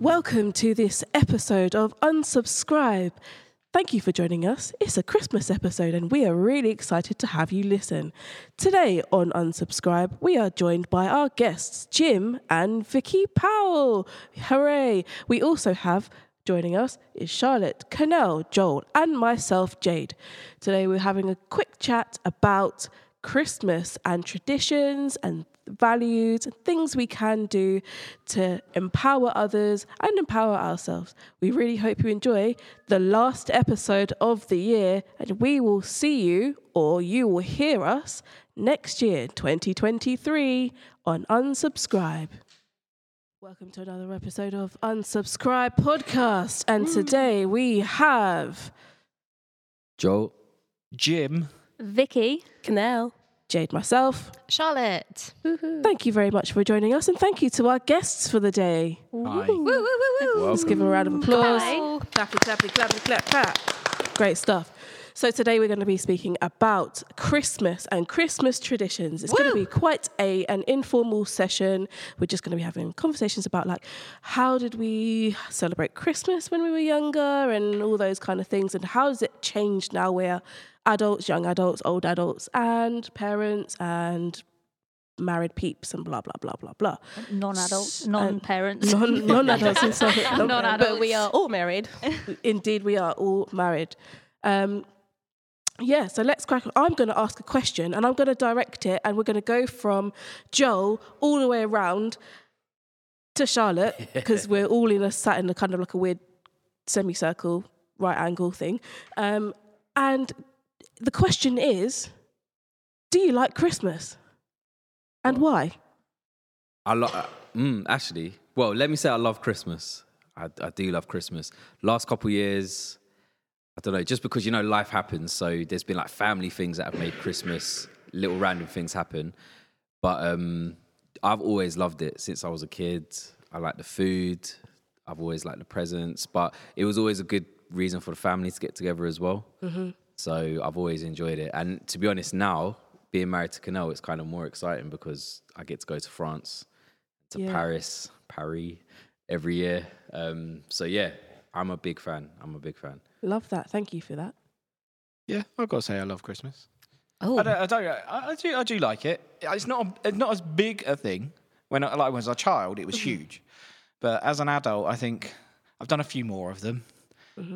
Welcome to this episode of Unsubscribe. Thank you for joining us. It's a Christmas episode, and we are really excited to have you listen. Today on Unsubscribe, we are joined by our guests, Jim and Vicky Powell. Hooray! We also have joining us is Charlotte, Canel, Joel, and myself, Jade. Today, we're having a quick chat about Christmas and traditions and values things we can do to empower others and empower ourselves. We really hope you enjoy the last episode of the year, and we will see you or you will hear us next year, 2023, on Unsubscribe. Welcome to another episode of Unsubscribe Podcast, and mm. today we have Joe, Jim. Vicky. Canel. Jade, myself. Charlotte. Thank you very much for joining us, and thank you to our guests for the day. Hi. Let's give them a round of applause. Hi. Clappy, clappy, clappy, clap, clap. Great stuff. So today we're going to be speaking about Christmas and Christmas traditions. It's going to be quite a an informal session. We're just going to be having conversations about like how did we celebrate Christmas when we were younger and all those kind of things and how has it changed now we're adults, young adults, old adults and parents and married peeps and blah blah blah blah blah. Non-adults, non-parents. Non non adults and stuff. Non-adults. But we are all married. Indeed, we are all married. Um, yeah, so let's crack on. I'm going to ask a question and I'm going to direct it, and we're going to go from Joel all the way around to Charlotte because we're all in a sat in a kind of like a weird semicircle, right angle thing. Um, and the question is Do you like Christmas? And why? I love. Mm, actually, well, let me say I love Christmas. I, I do love Christmas. Last couple years, I don't know, just because you know life happens. So there's been like family things that have made Christmas little random things happen. But um, I've always loved it since I was a kid. I like the food. I've always liked the presents. But it was always a good reason for the family to get together as well. So I've always enjoyed it. And to be honest, now being married to Canel, it's kind of more exciting because I get to go to France, to Yeah. Paris, Paris every year. Um, so yeah, I'm a big fan. I'm a big fan. Love that. Thank you for that. Yeah, I've got to say I love Christmas. Oh. I, don't, I, don't, I, I do. I do like it. It's not. A, it's not as big a thing. When I, like when I was a child, it was huge, but as an adult, I think I've done a few more of them.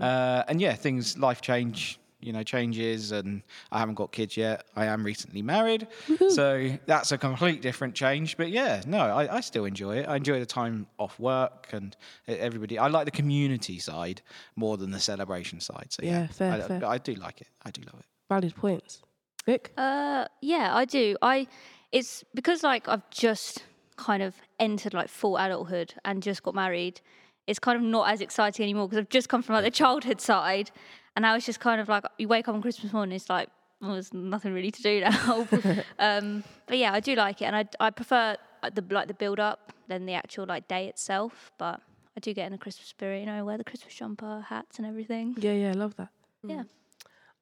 Uh, and yeah, things life change. You know, changes, and I haven't got kids yet. I am recently married, so that's a complete different change. But yeah, no, I, I still enjoy it. I enjoy the time off work and everybody. I like the community side more than the celebration side. So yeah, Yeah, fair, I, fair. I do like it. I do love it. Valid points. Vic? Uh, yeah, I do. I. It's because like I've just kind of entered like full adulthood and just got married. It's kind of not as exciting anymore because I've just come from like the childhood side, and now it's just kind of like you wake up on Christmas morning, it's like well, there's nothing really to do now. um, but yeah, I do like it, and I I prefer uh, the like the build up than the actual like day itself. But I do get in the Christmas spirit, you know, I wear the Christmas jumper, hats, and everything. Yeah, yeah, I love that. Yeah.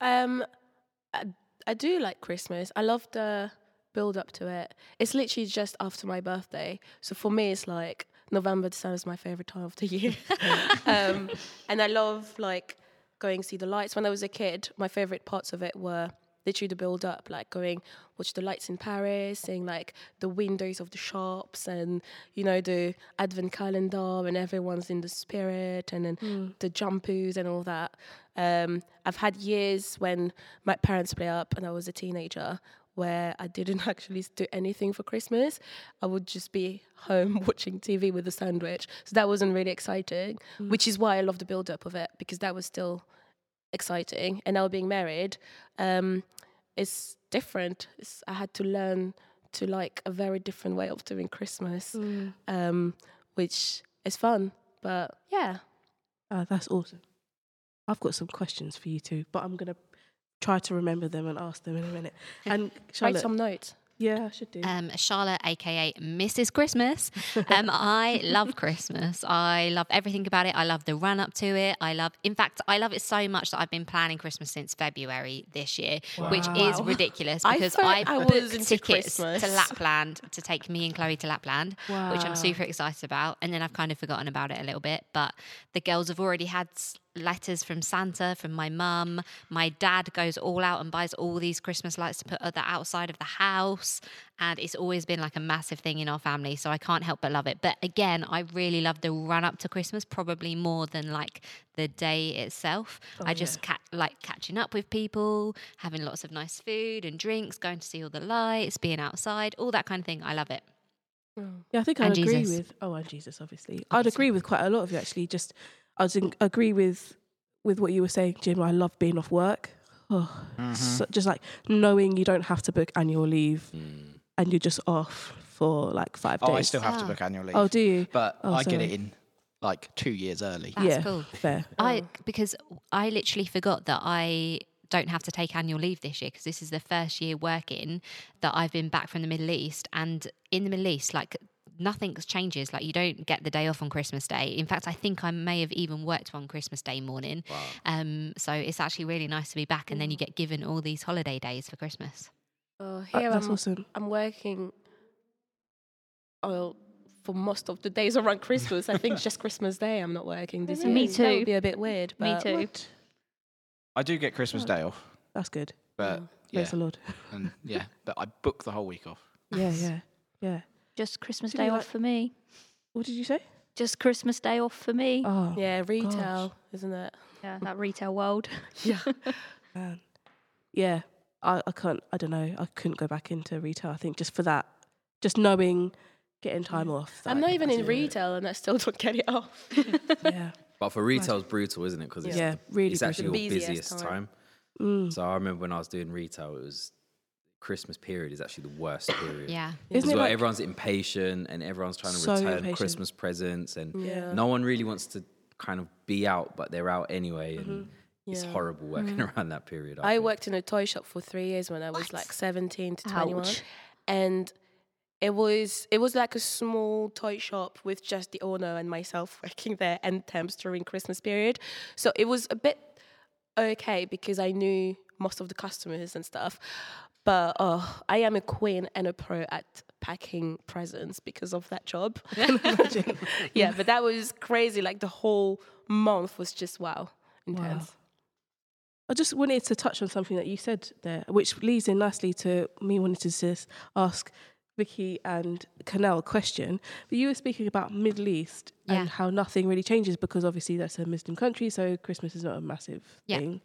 Um, I, I do like Christmas. I love the build up to it. It's literally just after my birthday. So for me, it's like November, December is my favorite time of the year. um, and I love like going see the lights. When I was a kid, my favorite parts of it were literally the build up, like going watch the lights in Paris, seeing like the windows of the shops and you know the advent calendar and everyone's in the spirit and then the jumpers and all that. Um, I've had years when my parents split up and I was a teenager where I didn't actually do anything for Christmas. I would just be home watching TV with a sandwich. So that wasn't really exciting, which is why I love the build up of it because that was still exciting. And now being married, um, it's different. It's, I had to learn to like a very different way of doing Christmas, um, which is fun. But yeah, Ah, that's awesome. I've got some questions for you too, but I'm gonna try to remember them and ask them in a minute. And write some notes. Yeah, I should do. Um, Charlotte, aka Mrs. Christmas. Um, I love Christmas. I love everything about it. I love the run up to it. I love, in fact, I love it so much that I've been planning Christmas since February this year, which is Wow. ridiculous because I, I booked into tickets to Lapland to take me and Chloe to Lapland, which I'm super excited about. And then I've kind of forgotten about it a little bit. But the girls have already had s- letters from Santa, from my mum. My dad goes all out and buys all these Christmas lights to put at the outside of the house. And it's always been like a massive thing in our family. So I can't help but love it. But again, I really love the run up to Christmas, probably more than like the day itself. Oh, I just ca- like catching up with people, having lots of nice food and drinks, going to see all the lights, being outside, all that kind of thing. I love it. Oh. Yeah, I think I'd agree Jesus. with. Oh, and Jesus, obviously. I'd agree with quite a lot of you actually. Just, I was in, agree with with what you were saying, Jim. I love being off work. Oh, so, just like knowing you don't have to book annual leave and you're just off for like five days. Oh, I still have to Ah. book annual leave. Oh, do you? but Oh, I get it in like two years early. That's yeah, cool. fair. I because I literally forgot that I don't have to take annual leave this year because this is the first year working that I've been back from the Middle East and in the Middle East like nothing changes like you don't get the day off on Christmas day in fact I think I may have even worked on Christmas day morning um so it's actually really nice to be back and then you get given all these holiday days for Christmas Oh, Uh, here that's I'm, awesome. I'm working oh, for most of the days around Christmas. I think it's just Christmas Day I'm not working this year. Me That would be a bit weird. Me too. What? I do get Christmas Day off, That's good. but yeah, Praise the Lord. and yeah, but I book the whole week off. Yeah, yeah, yeah. Just Christmas Do Day off like- for me. What did you say? Just Christmas Day off for me. Oh, Yeah, retail, isn't it? Yeah, that retail world. Yeah. man. Yeah, I, I can't. I don't know. I couldn't go back into retail. I think just for that, just knowing getting time off. I'm not even in actually do it. retail and I still don't get it off. Yeah, But for retail, it's brutal, isn't it? Because it's, yeah, really. it's actually your busiest, Busiest time. time. Mm. So I remember when I was doing retail, it was Christmas period is actually the worst period. yeah Isn't it well, like- everyone's impatient and everyone's trying to So return impatient. Christmas presents, and Yeah. no one really wants to kind of be out, but they're out anyway, and mm-hmm. it's Yeah. horrible working mm. around that period. I think. worked in a toy shop for three years when I was like 17 to 21. Ouch. And it was it was like a small toy shop with just the owner and myself working there and temps during Christmas period. So it was a bit okay because I knew most of the customers and stuff. But oh, I am a queen and a pro at packing presents because of that job. yeah, but that was crazy. Like the whole month was just wow, intense. I just wanted to touch on something that you said there, which leads in nicely to me wanting to just ask Vicky and Canel a question. But you were speaking about Middle East Yeah. and how nothing really changes because obviously that's a Muslim country, so Christmas is not a massive Yeah. thing.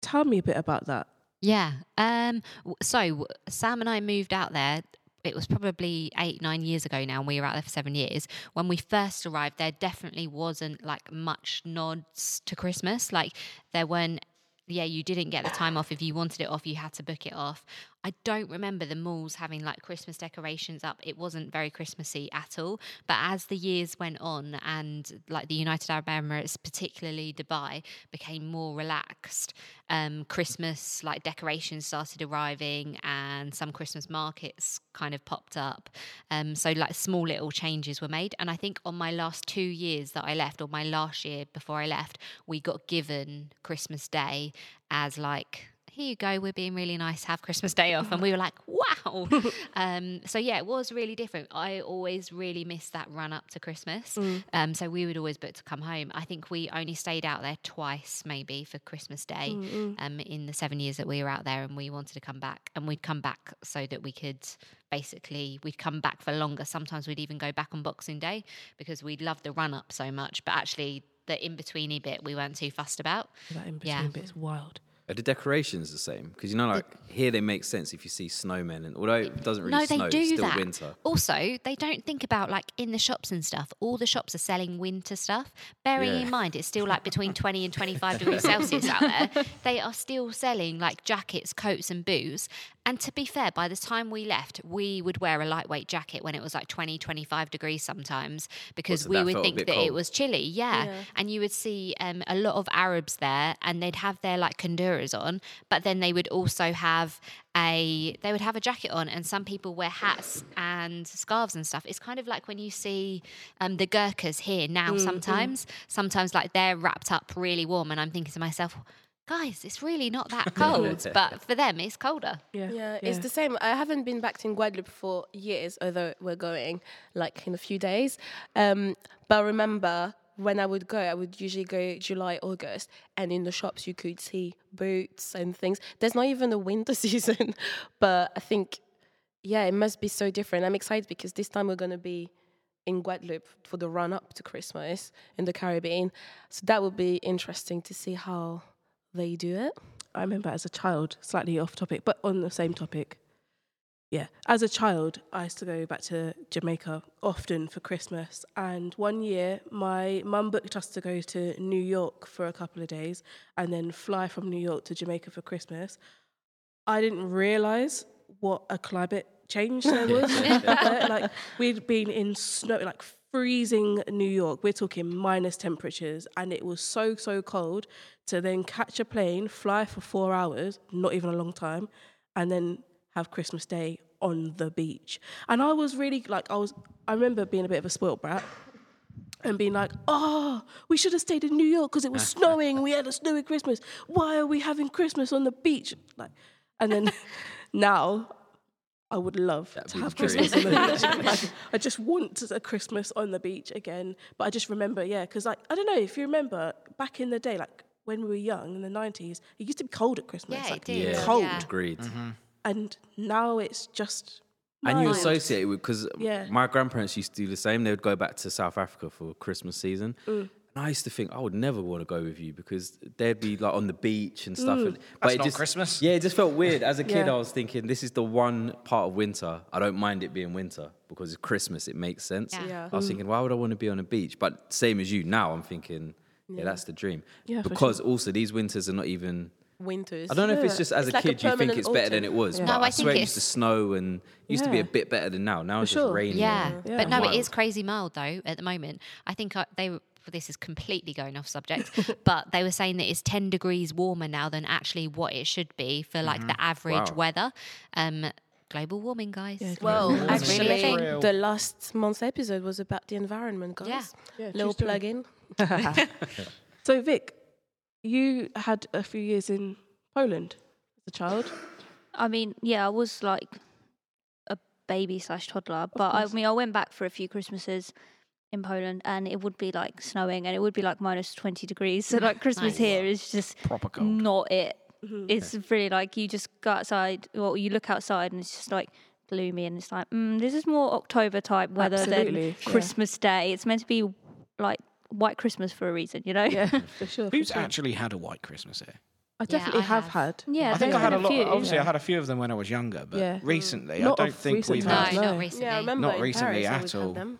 Tell me a bit about that. Yeah. Um. So Sam and I moved out there. It was probably eight, nine years ago now, and we were out there for seven years. When we first arrived, there definitely wasn't like much nods to Christmas. Like there weren't. Yeah, you didn't get the time off. If you wanted it off, you had to book it off. I don't remember the malls having like Christmas decorations up. It wasn't very Christmassy at all. But as the years went on and like the United Arab Emirates, particularly Dubai, became more relaxed, um, Christmas like decorations started arriving and some Christmas markets kind of popped up. Um, so like small little changes were made. And I think on my last two years that I left, or my last year before I left, we got given Christmas Day as like here you go, we're being really nice, have Christmas Day off. And we were like, wow. um, so yeah, it was really different. I always really missed that run up to Christmas. Um, so we would always book to come home. I think we only stayed out there twice, maybe for Christmas Day um, in the seven years that we were out there. And we wanted to come back. And we'd come back so that we could basically, we'd come back for longer. Sometimes we'd even go back on Boxing Day because we'd love the run up so much. But actually, the in betweeny bit we weren't too fussed about. That in between Yeah. bit's wild. Are the decorations the same? Because you know, like here they make sense if you see snowmen, and although it doesn't really no, they snow, do it's still that. winter. Also, they don't think about like in the shops and stuff. All the shops are selling winter stuff. Bearing Yeah. in mind it's still like between 20 and 25 degrees Celsius out there, they are still selling like jackets, coats, and boots. And to be fair, by the time we left, we would wear a lightweight jacket when it was like 20, 25 degrees sometimes because so we would think bit that it was chilly. Yeah. Yeah. And you would see um, a lot of Arabs there and they'd have their like kandura furrows on, but then they would also have a they would have a jacket on, and some people wear hats and scarves and stuff. It's kind of like when you see um, the Gurkhas here now. Sometimes, sometimes like they're wrapped up really warm, and I'm thinking to myself. Guys, it's really not that cold, but for them it's colder. Yeah. Yeah, it's the same. I haven't been back to Guadeloupe for years, although we're going like in a few days. Um, but I remember when I would go, I would usually go July, August, and in the shops you could see boots and things. There's not even a winter season, but I think, yeah, it must be so different. I'm excited because this time we're going to be in Guadeloupe for the run up to Christmas in the Caribbean. So that would be interesting to see how they do it. I remember as a child, slightly off topic, but on the same topic. Yeah, as a child, I used to go back to Jamaica often for Christmas. And one year, my mum booked us to go to New York for a couple of days and then fly from New York to Jamaica for Christmas. I didn't realize what a climate change there was. like, we'd been in snow, like freezing New York. We're talking minus temperatures, and it was so, so cold to then catch a plane, fly for four hours, not even a long time, and then have Christmas Day on the beach. And I was really like, I was, I remember being a bit of a spoilt brat and being like, oh, we should have stayed in New York because it was snowing. We had a snowy Christmas. Why are we having Christmas on the beach? Like, and then now I would love That'd to have. Christmas on the beach. Like, I just want a Christmas on the beach again. But I just remember, yeah, because like I don't know if you remember back in the day, like when we were young in the nineties, it used to be cold at Christmas. Yeah, it like did, Yeah. cold, yeah. Agreed. and now it's just. And you associate it with because Yeah. my grandparents used to do the same. They would go back to South Africa for Christmas season, Mm. And I used to think I would never want to go with you because they'd be like on the beach and stuff. Mm. And, but That's it not just, Christmas. Yeah, it just felt weird. As a kid, Yeah. I was thinking this is the one part of winter I don't mind it being winter because it's Christmas. It makes sense. Yeah. Yeah. I was thinking, why would I want to be on a beach? But same as you now, I'm thinking, yeah, that's the dream. Yeah, for because also these winters are not even. Winters. I don't know if it's just as It's a like a kid you think it's better than it was. Yeah. But No, I I, think swear it used to snow and used to be a bit better than now. Now it's sure. just raining. Yeah, Yeah. but no, it wild. is crazy mild though at the moment. I think I, they were. well, This is completely going off subject, but they were saying that it's ten degrees warmer now than actually what it should be for like the average Wow. weather. Um, global warming, guys. Yeah, Well, Yeah. It's really actually, the last month's episode was about the environment, guys. Yeah. Yeah, Little plug in. so Vic, you had a few years in Poland as a child. I mean, yeah, I was like a baby slash toddler, but I mean, I went back for a few Christmases in Poland, and it would be like snowing, and it would be like minus twenty degrees. So like Christmas Nice. here is just Proper cold. not it. Mm-hmm. It's really like you just go outside, or you look outside, and it's just like gloomy, and it's like mm, this is more October type weather Absolutely, than yeah. Christmas Day. It's meant to be like white Christmas for a reason, you know? Yeah, for sure. for Who's sure. actually had a white Christmas here? I definitely I have, have. had. Yeah, I think I there's had a been lot. few. Obviously, Yeah. I had a few of them when I was younger, but Yeah. recently, Not I don't think recent we've had. no. not recently. Yeah, I remember Not in recently Paris, at would have all.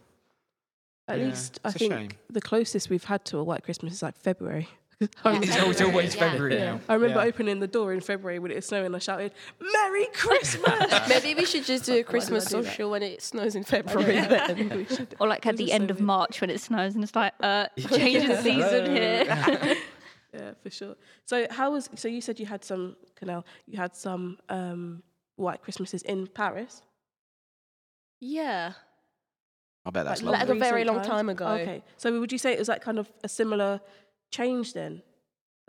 Them. At Yeah, least I think shame. the closest we've had to a white Christmas is like February. I Yeah. remember- It's always, always Yeah. February Yeah. now. I remember Yeah. opening the door in February when it was snowing. I shouted, "Merry Christmas!" Maybe we should just do a Christmas do that? social when it snows in February. then. We Or like at the end so of good. March when it snows and it's like, uh, change the season here. yeah, for sure. So how was? So you said you had some Canel. You had some um, white Christmases in Paris. yeah, I bet that's Like, Like lovely. a very long time ago. Okay. So would you say it was like kind of a similar change then?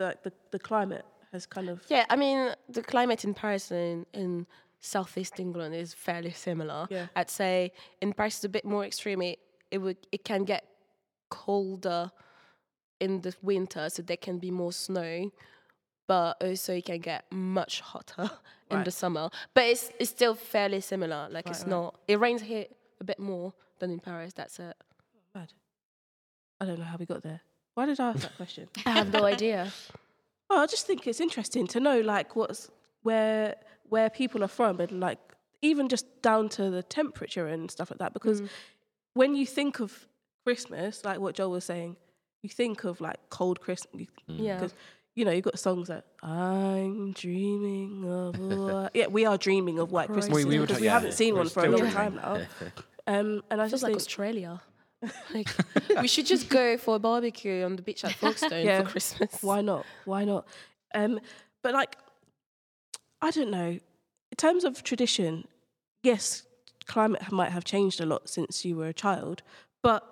Like the the climate has kind of yeah. I mean, the climate in Paris and in southeast England is fairly similar. Yeah. I'd say in Paris it's a bit more extreme. It, it would it can get colder in the winter, so there can be more snow, but also it can get much hotter in Right. the summer. But it's it's still fairly similar. Like it's right. not. It rains here a bit more than in Paris. That's it. bad. I don't know how we got there. Why did I ask that question? I have no idea. Oh, I just think it's interesting to know like what's where where people are from and like even just down to the temperature and stuff like that. Because mm. when you think of Christmas, like what Joel was saying, you think of like cold Christmas. Mm. Yeah. Because you know you've got songs like "I'm dreaming of a yeah, we are dreaming of white Christmas We- we because ta- we yeah, haven't seen we're one for a long dreaming. time now. Um, and I Feels just like think Australia. Like we should just go for a barbecue on the beach at Folkestone Yeah. for Christmas. Why not? Why not? Um, but like, I don't know. In terms of tradition, yes, climate might have changed a lot since you were a child, but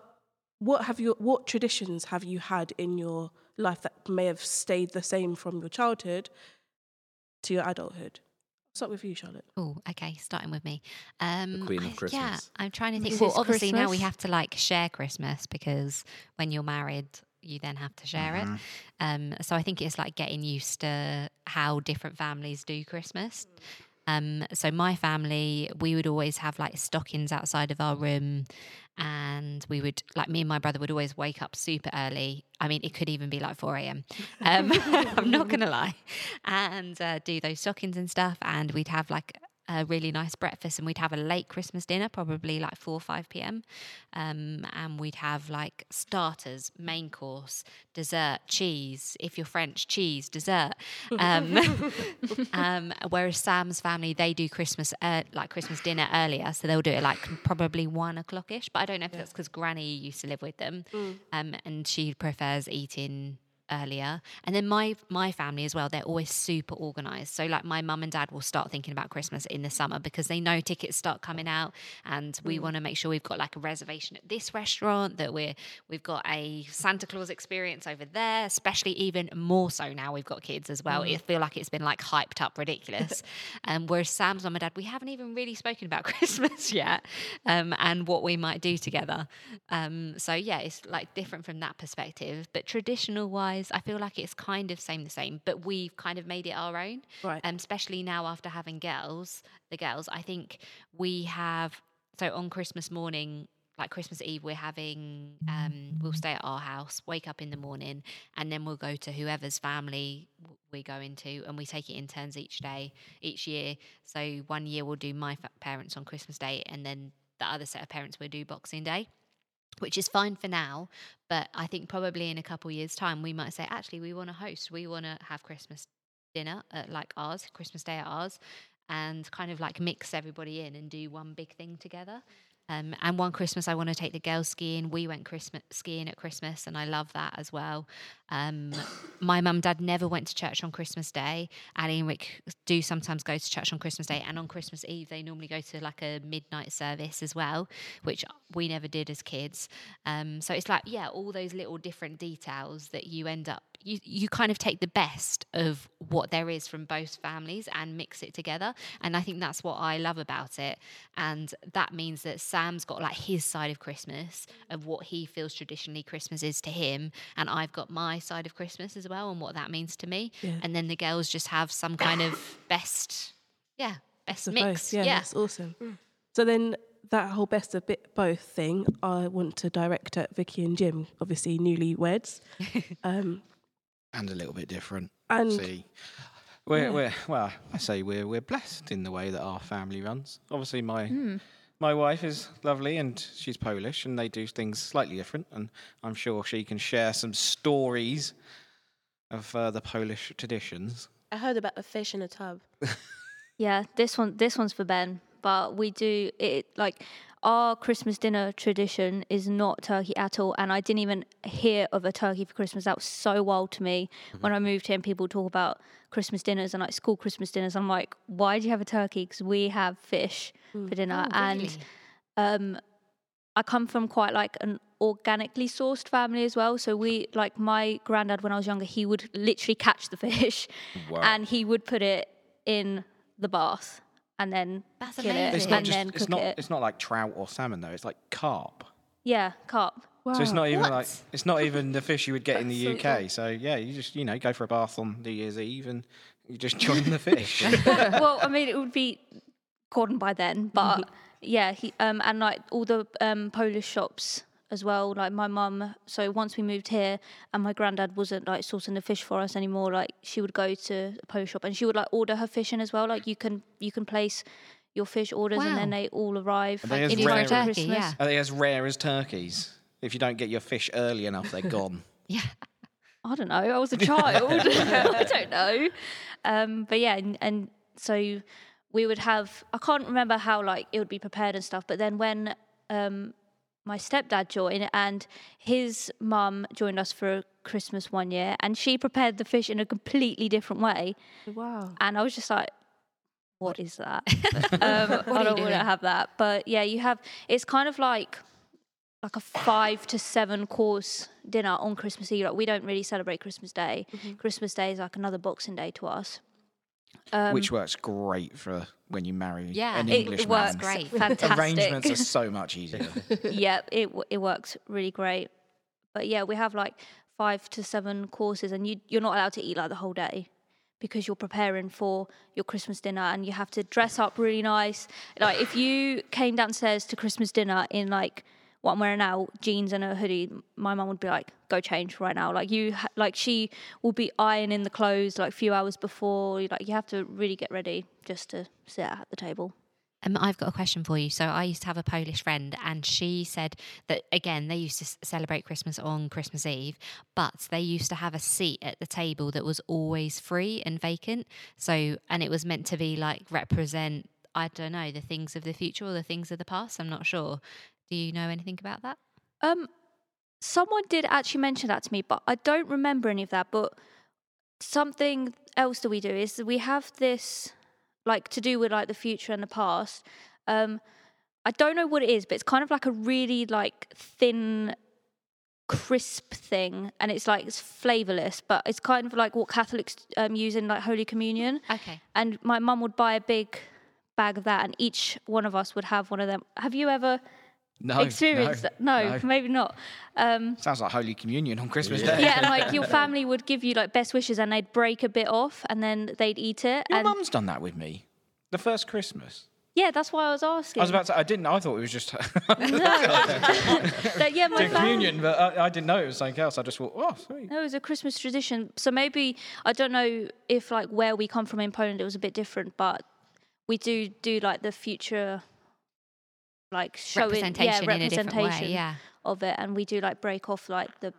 what have you what traditions have you had in your life that may have stayed the same from your childhood to your adulthood? Start with you, Charlotte. Oh, okay. Starting with me. Um, queen of I- Yeah, I'm trying to think. This Well, is obviously now we have to like share Christmas because when you're married, you then have to share it. Um, so I think it's like getting used to how different families do Christmas. Um, so my family, we would always have like stockings outside of our room, and we would like me and my brother would always wake up super early. I mean, it could even be like four a.m. Um, I'm not gonna lie, and uh, do those stockings and stuff, and we'd have like a really nice breakfast and we'd have a late Christmas dinner, probably like 4 or 5 p.m. Um, and we'd have like starters, main course, dessert, cheese. If you're French, cheese, dessert. Um, um, whereas Sam's family, they do Christmas, uh, like Christmas dinner earlier. So they'll do it like probably one o'clock ish. But I don't know if that's because Granny used to live with them um, and she prefers eating earlier. And then my my family as well they're always super organized. So like my mum and dad will start thinking about christmas in the summer because they know tickets start coming out and we want to make sure we've got like a reservation at this restaurant that we're we've got a santa claus experience over there especially even more so now we've got kids as well. It feel like it's been like hyped up ridiculous. Um whereas sam's mum and dad we haven't even really spoken about christmas yet um and what we might do together. Um so yeah it's like different from that perspective. But traditional wise I feel like it's kind of same the same but we've kind of made it our own Right. um, especially now after having girls, the girls, I think we have. So on Christmas morning, like Christmas Eve, we're having, um, we'll stay at our house, wake up in the morning, and then we'll go to whoever's family we go into, and we take it in turns each day, each year. So one year we'll do my parents on Christmas Day, and then the other set of parents will do Boxing Day which is fine for now. But I think probably in a couple years' time, we might say, actually, we want to host, we want to have Christmas dinner at like ours, Christmas Day at ours, and kind of like mix everybody in and do one big thing together. Um, and one Christmas, I want to take the girls skiing. We went Christmas skiing at Christmas, and I love that as well. Um, my mum, and dad never went to church on Christmas Day. Ali and Rick do sometimes go to church on Christmas Day, and on Christmas Eve they normally go to like a midnight service as well, which we never did as kids. Um, so it's like yeah, all those little different details that you end up you you kind of take the best of what there is from both families and mix it together, and I think that's what I love about it. And that means that Sam's got like his side of Christmas of what he feels traditionally Christmas is to him, and I've got my side of Christmas as well and what that means to me. Yeah. And then the girls just have some kind of best, yeah, best of mix. both. Yeah, yeah. that's awesome. So then that whole best of bit both thing, I want to direct at Vicky and Jim, obviously newlyweds. um, and a little bit different. and See, we're, we're well, I say we're we're blessed in the way that our family runs. Obviously, my my wife is lovely and she's Polish, and they do things slightly different. And I'm sure she can share some stories of uh, the Polish traditions. I heard about the fish in a tub. Yeah, this one this one's for Ben, but we do it like our Christmas dinner tradition is not turkey at all, and I didn't even hear of a turkey for Christmas. That was so wild to me when I moved here. and People talk about Christmas dinners and like school Christmas dinners. I'm like, why do you have a turkey? Because we have fish for dinner, Oh, and um, I come from quite like an organically sourced family as well. So we like my granddad when I was younger, he would literally catch the fish, Wow. and he would put it in the bath and then That's kill amazing. it It's and not just then it's cook not it. it's not like trout or salmon though. It's like carp. Yeah, carp. So it's not even like it's not even the fish you would get in the That's so UK. So yeah, you just you know go for a bath on New Year's Eve and you just join the fish. well, I mean, it would be gone by then, but yeah, he um and like all the um Polish shops as well. Like my mum, so once we moved here, and my granddad wasn't like sourcing the fish for us anymore. Like she would go to a Polish shop and she would like order her fish in as well. Like you can you can place your fish orders and then they all arrive. Are they like, as in you rare as- turkey, Christmas. yeah. Are they as rare as turkeys? If you don't get your fish early enough, they're gone. Yeah. I don't know. I was a child. I don't know. Um, but yeah, and, and so we would have. I can't remember how like it would be prepared and stuff. But then when um, my stepdad join, and his mum joined us for Christmas one year, and she prepared the fish in a completely different way, Wow. and I was just like. What is that? um, are I don't want to have that, but yeah, you have. It's kind of like like a five to seven course dinner on Christmas Eve. Like we don't really celebrate Christmas Day. Christmas Day is like another Boxing Day to us. Um, Which works great for when you marry Yeah, an it works man. great. fantastic. Arrangements are so much easier. yeah, it it works really great. But yeah, we have like five to seven courses, and you you're not allowed to eat like the whole day because you're preparing for your Christmas dinner, and you have to dress up really nice. Like if you came downstairs to Christmas dinner in like what I'm wearing now, jeans and a hoodie, my mum would be like, "Go change right now." Like you, like she will be ironing the clothes like a few hours before. Like you have to really get ready just to sit at the table. Um, I've got a question for you. So I used to have a Polish friend, and she said that again they used to celebrate Christmas on Christmas Eve, but they used to have a seat at the table that was always free and vacant. So and it was meant to be like represent I don't know the things of the future or the things of the past. I'm not sure. Do you know anything about that? Um, someone did actually mention that to me, but I don't remember any of that. But something else that we do is we have this, like, to do with like the future and the past. Um, I don't know what it is, but it's kind of like a really like thin, crisp thing, and it's like it's flavorless, but it's kind of like what Catholics um, use in like Holy Communion. Okay. And my mum would buy a big bag of that, and each one of us would have one of them. Have you ever? No, experience no, that? No, no. maybe not. Um, Sounds like Holy Communion on Christmas Day. yeah, and like your family would give you like best wishes, and they'd break a bit off, and then they'd eat it. Your and mum's done that with me. The first Christmas. yeah, that's why I was asking. I was about to. I didn't. I thought it was just That- yeah, my doing communion, but I, I didn't know it was something else. I just thought, oh, sweet. No, it was a Christmas tradition. So maybe I don't know if like where we come from in Poland, it was a bit different, but we do do like the future, like showing representation yeah, in a way. representation Yeah. of it, and we do like break off like the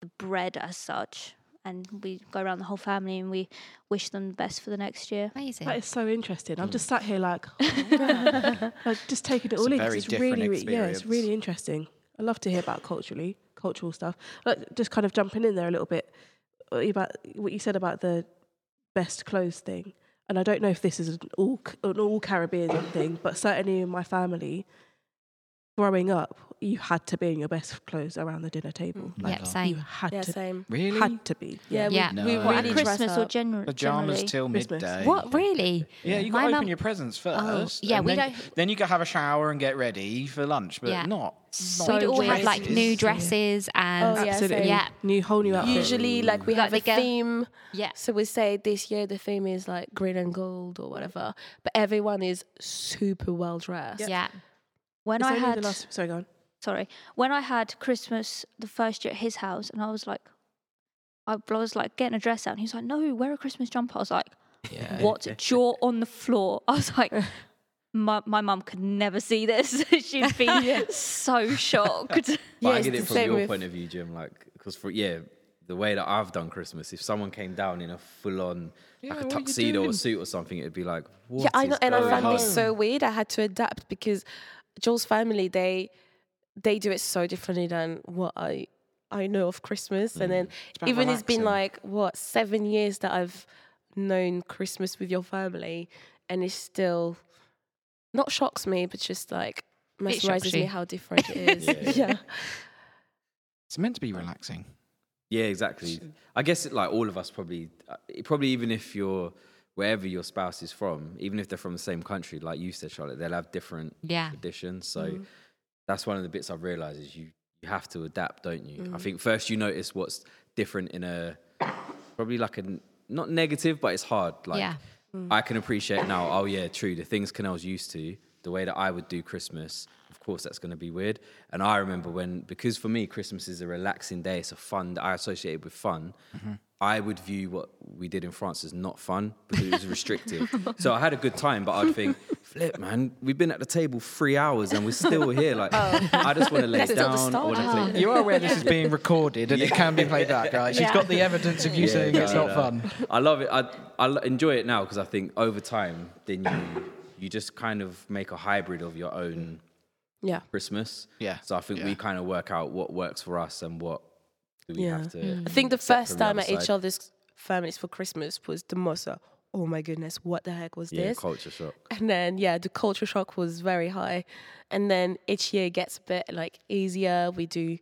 the bread as such, and we go around the whole family and we wish them the best for the next year. Amazing. That is so interesting. I'm just sat here like, like just taking it all a in. 'cause very It's different really, re- yeah, it's really interesting. I love to hear about culturally cultural stuff. Like just kind of jumping in there a little bit uh, about what you said about the best clothes thing. And I don't know if this is an all an all Caribbean thing, but certainly in my family, growing up, you had to be in your best clothes around the dinner table. Mm. Like, Yep, You same. had Yeah, to same. Really? had to be. Yeah, Yeah. we, we No. What, really at Christmas or up. gener- Pajamas generally? till Christmas. midday. What really? Yeah, you got to open mum- your presents oh, first. Oh, yeah, we then, don't- Then you go have a shower and get ready for lunch, but Yeah. not. So We'd all have like new dresses and Oh, yeah, Absolutely. same. Yeah. New whole new outfit. Usually, like we Like have the a girl- theme. yeah. So we say this year the theme is like green and gold or whatever, but everyone is super well dressed. Yeah. When I had the last, sorry, go on. sorry, when I had Christmas the first year at his house, and I was like, I was like getting a dress out, and he was like, "No, wear a Christmas jumper." I was like, Yeah. "What?" Jaw on the floor. I was like, "My my mum could never see this. She'd be so shocked." But Yeah, I get it from your with- point of view, Jim. Like, because for yeah, the way that I've done Christmas, if someone came down in a full-on Yeah, like a what are you tuxedo or suit or something, it'd be like, what yeah, I know, is and I found on? this so weird. I had to adapt because Joel's family they they do it so differently than what I I know of Christmas, and then about even it's been like what seven years that I've known Christmas with your family, and it still not shocks me, but just like mesmerizes me how different it is. Yeah, yeah. It's meant to be relaxing. Yeah, exactly. I guess it, like all of us probably, uh, it- probably even if you're wherever your spouse is from, even if they're from the same country, like you said, Charlotte, they'll have different Yeah. traditions. So Mm. that's one of the bits I've realised is you you have to adapt, don't you? Mm. I think first you notice what's different in a probably like a not negative, but it's hard. Like Yeah. I can appreciate now. Oh yeah, true. The things Canel's used to, the way that I would do Christmas. Of course, that's going to be weird. And I remember when, because for me, Christmas is a relaxing day. It's a fun. I associate it with fun. I would view what we did in France as not fun because it was restrictive. so I had a good time, but I'd think, flip, man, we've been at the table three hours and we're still here. Like, oh. I just want to lay That's still the down. I want to start. play. You are aware this is being recorded and it can be played back, right? She's Yeah. got the evidence of you Yeah, saying no, it's no, not no. fun. I love it. I, I enjoy it now because I think over time, then you you just kind of make a hybrid of your own Yeah. Christmas. Yeah. So I think we kind of work out what works for us and what do we Yeah. have to. Mm. I think the first from the time other at each side. other's families for Christmas was the most. uh, Oh my goodness, what the heck was Yeah, this? culture shock. And then yeah, the culture shock was very high. And then each year gets a bit like easier. We do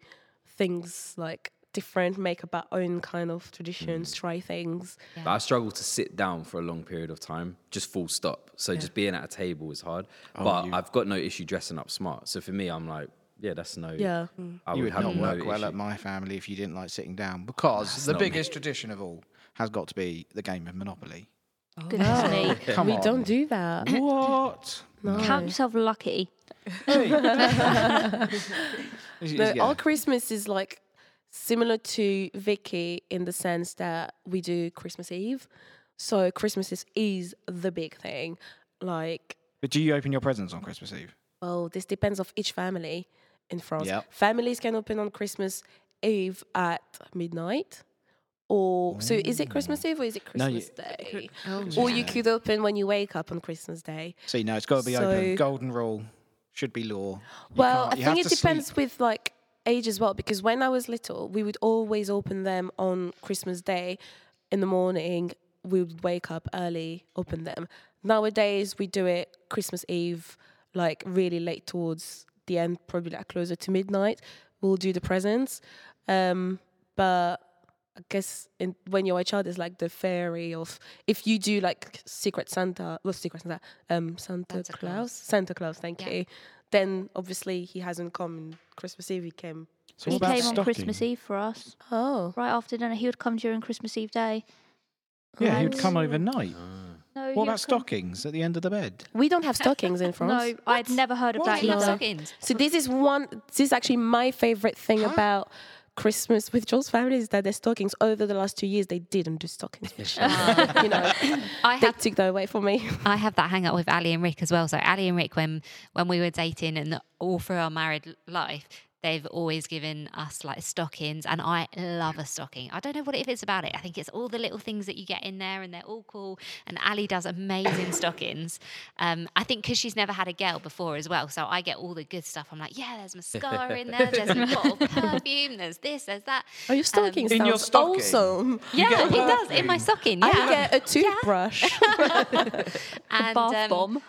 things like different, make up our own kind of traditions, try things. But I struggle to sit down for a long period of time, just full stop. So just being at a table is hard. Oh, but you- I've got no issue dressing up smart. So for me, I'm like, yeah, that's no. Yeah. I you would would have not no work well issue. at my family if you didn't like sitting down because the not me. biggest tradition of all has got to be the game of Monopoly. Oh. Goodness me. Come we on. don't do that. What? No. Count yourself lucky. Hey. Is- is- No, our Christmas is like similar to Vicky in the sense that we do Christmas Eve. So Christmas is, is the big thing. Like, But do you open your presents on Christmas Eve? well, this depends of each family in France. Yep. Families can open on Christmas Eve at midnight. Or so is it Christmas oh. Eve or is it No, you- Christmas Day? Oh, Or you could open when you wake up on Christmas Day. See, no, it's got to be So- open. Golden rule should be law. You Well, I think it to sleep. depends with like age as well because when I was little, we would always open them on Christmas Day in the morning. We would wake up early, open them. Nowadays, we do it Christmas Eve, like really late towards the end, probably like closer to midnight. We'll do the presents, um, but I guess in, when you're a child, it's like the fairy of if you do like Secret Santa, well, Secret Santa, um, Santa, Santa Claus, Claus. Santa Claus, thank Yeah. you. Then obviously he hasn't come in Christmas Eve. He came. So he what about came on stocking? Christmas Eve for us, Oh, right after dinner. He would come during Christmas Eve day. Yeah, he would come overnight. No, What about would stockings at the end of the bed? we don't have stockings in France. No, I'd never heard of What? that You love either. stockings. So this is one. This is actually my favorite thing about Christmas with Joel's family is that their stockings over the last two years they didn't do stockings. Which, you know, I they have took that away from me. I have that hang out with Ali and Rick as well. So Ali and Rick, when when we were dating and all through our married life, they've always given us like stockings, and I love a stocking. I don't know what it is about it. I think it's all the little things that you get in there, and they're all cool. And Ali does amazing stockings. Um, I think because she's never had a girl before as well, so I get all the good stuff. I'm like, yeah, there's mascara in there, there's a bottle of perfume, there's this, there's that. Oh, your stockings In your sounds stocking? awesome. Yeah, get a it does in my stocking. Yeah. I get a toothbrush. and, Bath um, bomb.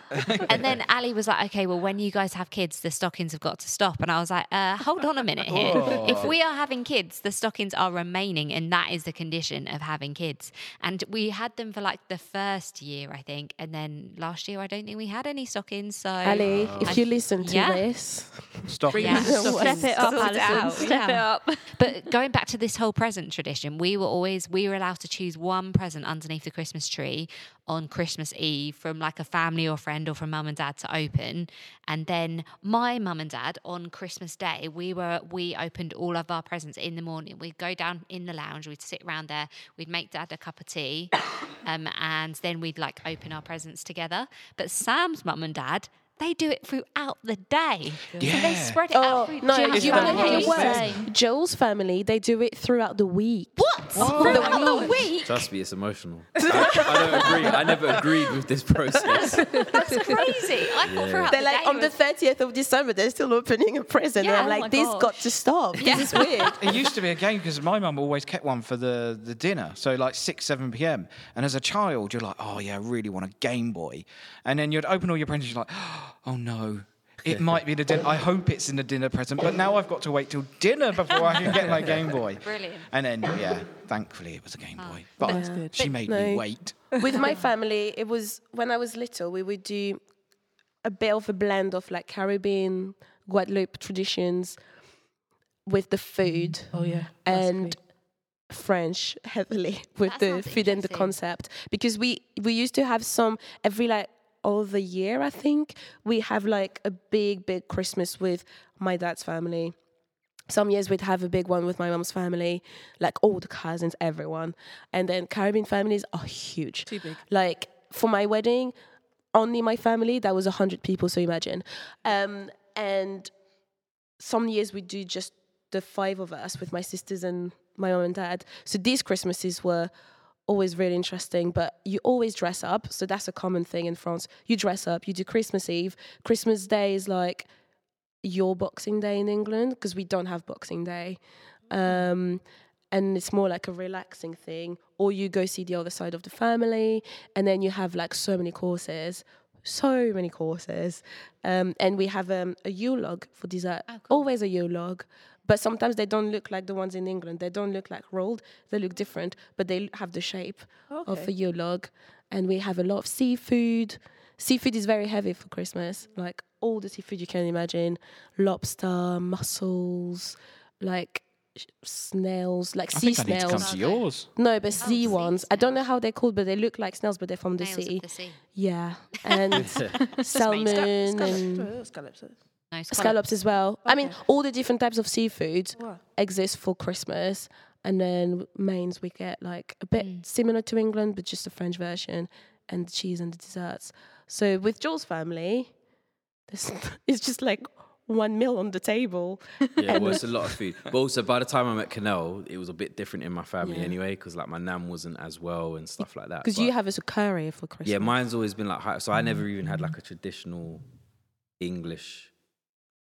and then Ali was like, okay, well, when you guys have kids, the stockings have got to stop. And I was like, uh, hold on a minute here. Oh. If we are having kids, the stockings are remaining, and that is the condition of having kids. And we had them for like the first year, I think. And then last year, I don't think we had any stockings. So, Ali, oh. if you listen to Yeah. this, Stockings. Yeah. Step it up, Sort it Alison. out, Step yeah. it up. but going back to this whole present tradition, we were always we were allowed to choose one present underneath the Christmas tree on Christmas Eve from like a family or friend or from mum and dad to open. And then my mum and dad on Christmas Day, we were we opened all of our presents in the morning. We'd go down in the lounge, we'd sit around there, we'd make dad a cup of tea, um, and then we'd like open our presents together. But Sam's mum and dad. They do it throughout the day. So they Yeah. spread it oh out through no, just you the want to hear worst worse? Joel's family they do it throughout the week. What? What? Throughout the week? Trust me, it's emotional. I, I don't agree. I never agreed with this process. That's crazy. I thought throughout They're the like day on the thirtieth of December, they're still opening a present. Yeah, and I'm oh like, this gosh. got to stop. This is weird. It used to be a game because my mum always kept one for the, the dinner, so like six, seven p.m. And as a child, you're like, oh yeah, I really want a Game Boy, and then you'd open all your presents, you're like, oh Oh, no, it might be the dinner. I hope it's in the dinner present, but now I've got to wait till dinner before I can get my Game Boy. Brilliant. And then yeah, thankfully it was a Game ah, Boy, but That's good. she made No. me wait. With my family, it was when I was little, we would do a bit of a blend of like Caribbean, Guadeloupe traditions with the food Oh yeah. and French heavily with That the sounds food and the interesting. concept because we we used to have some every like the year I think we have like a big big Christmas with my dad's family. Some years we'd have a big one with my mom's family, like all the cousins, everyone, and then Caribbean families are huge. Too big. Like for my wedding, only my family that was a hundred people. So imagine, um, and some years we do just the five of us with my sisters and my mom and dad. So these Christmases were always really interesting, but you always dress up. So that's a common thing in France. You dress up, you do Christmas Eve. Christmas Day is like your Boxing Day in England because we don't have Boxing Day. Um, and it's more like a relaxing thing. Or you go see the other side of the family, and then you have like so many courses, so many courses. Um, and we have um, a Yule log for dessert. Always a Yule log. But sometimes they don't look like the ones in England. They don't look like rolled. They look different, but they have the shape of a Yule log. And we have a lot of seafood. Seafood is very heavy for Christmas. Like all the seafood you can imagine lobster, mussels, like sh- snails, like I sea think I need to come snails. to yours. No, but oh, sea sea ones. I don't know how they're called, but they look like snails, but they're from the sea. of the sea. Yeah, and salmon and Scallops. Scallops. Scallops as well. I mean, all the different types of seafood Wow. exist for Christmas, and then mains we get like a bit Mm. similar to England, but just a French version, and the cheese and the desserts. So with Joel's family, this it's just like one meal on the table. Yeah, And- well, it's a lot of food. But also, by the time I met Canel, it was a bit different in my family Yeah. anyway, because like my nan wasn't as well and stuff like that. Because you have us a curry for Christmas. yeah, mine's always been like high. So I never even had like a traditional English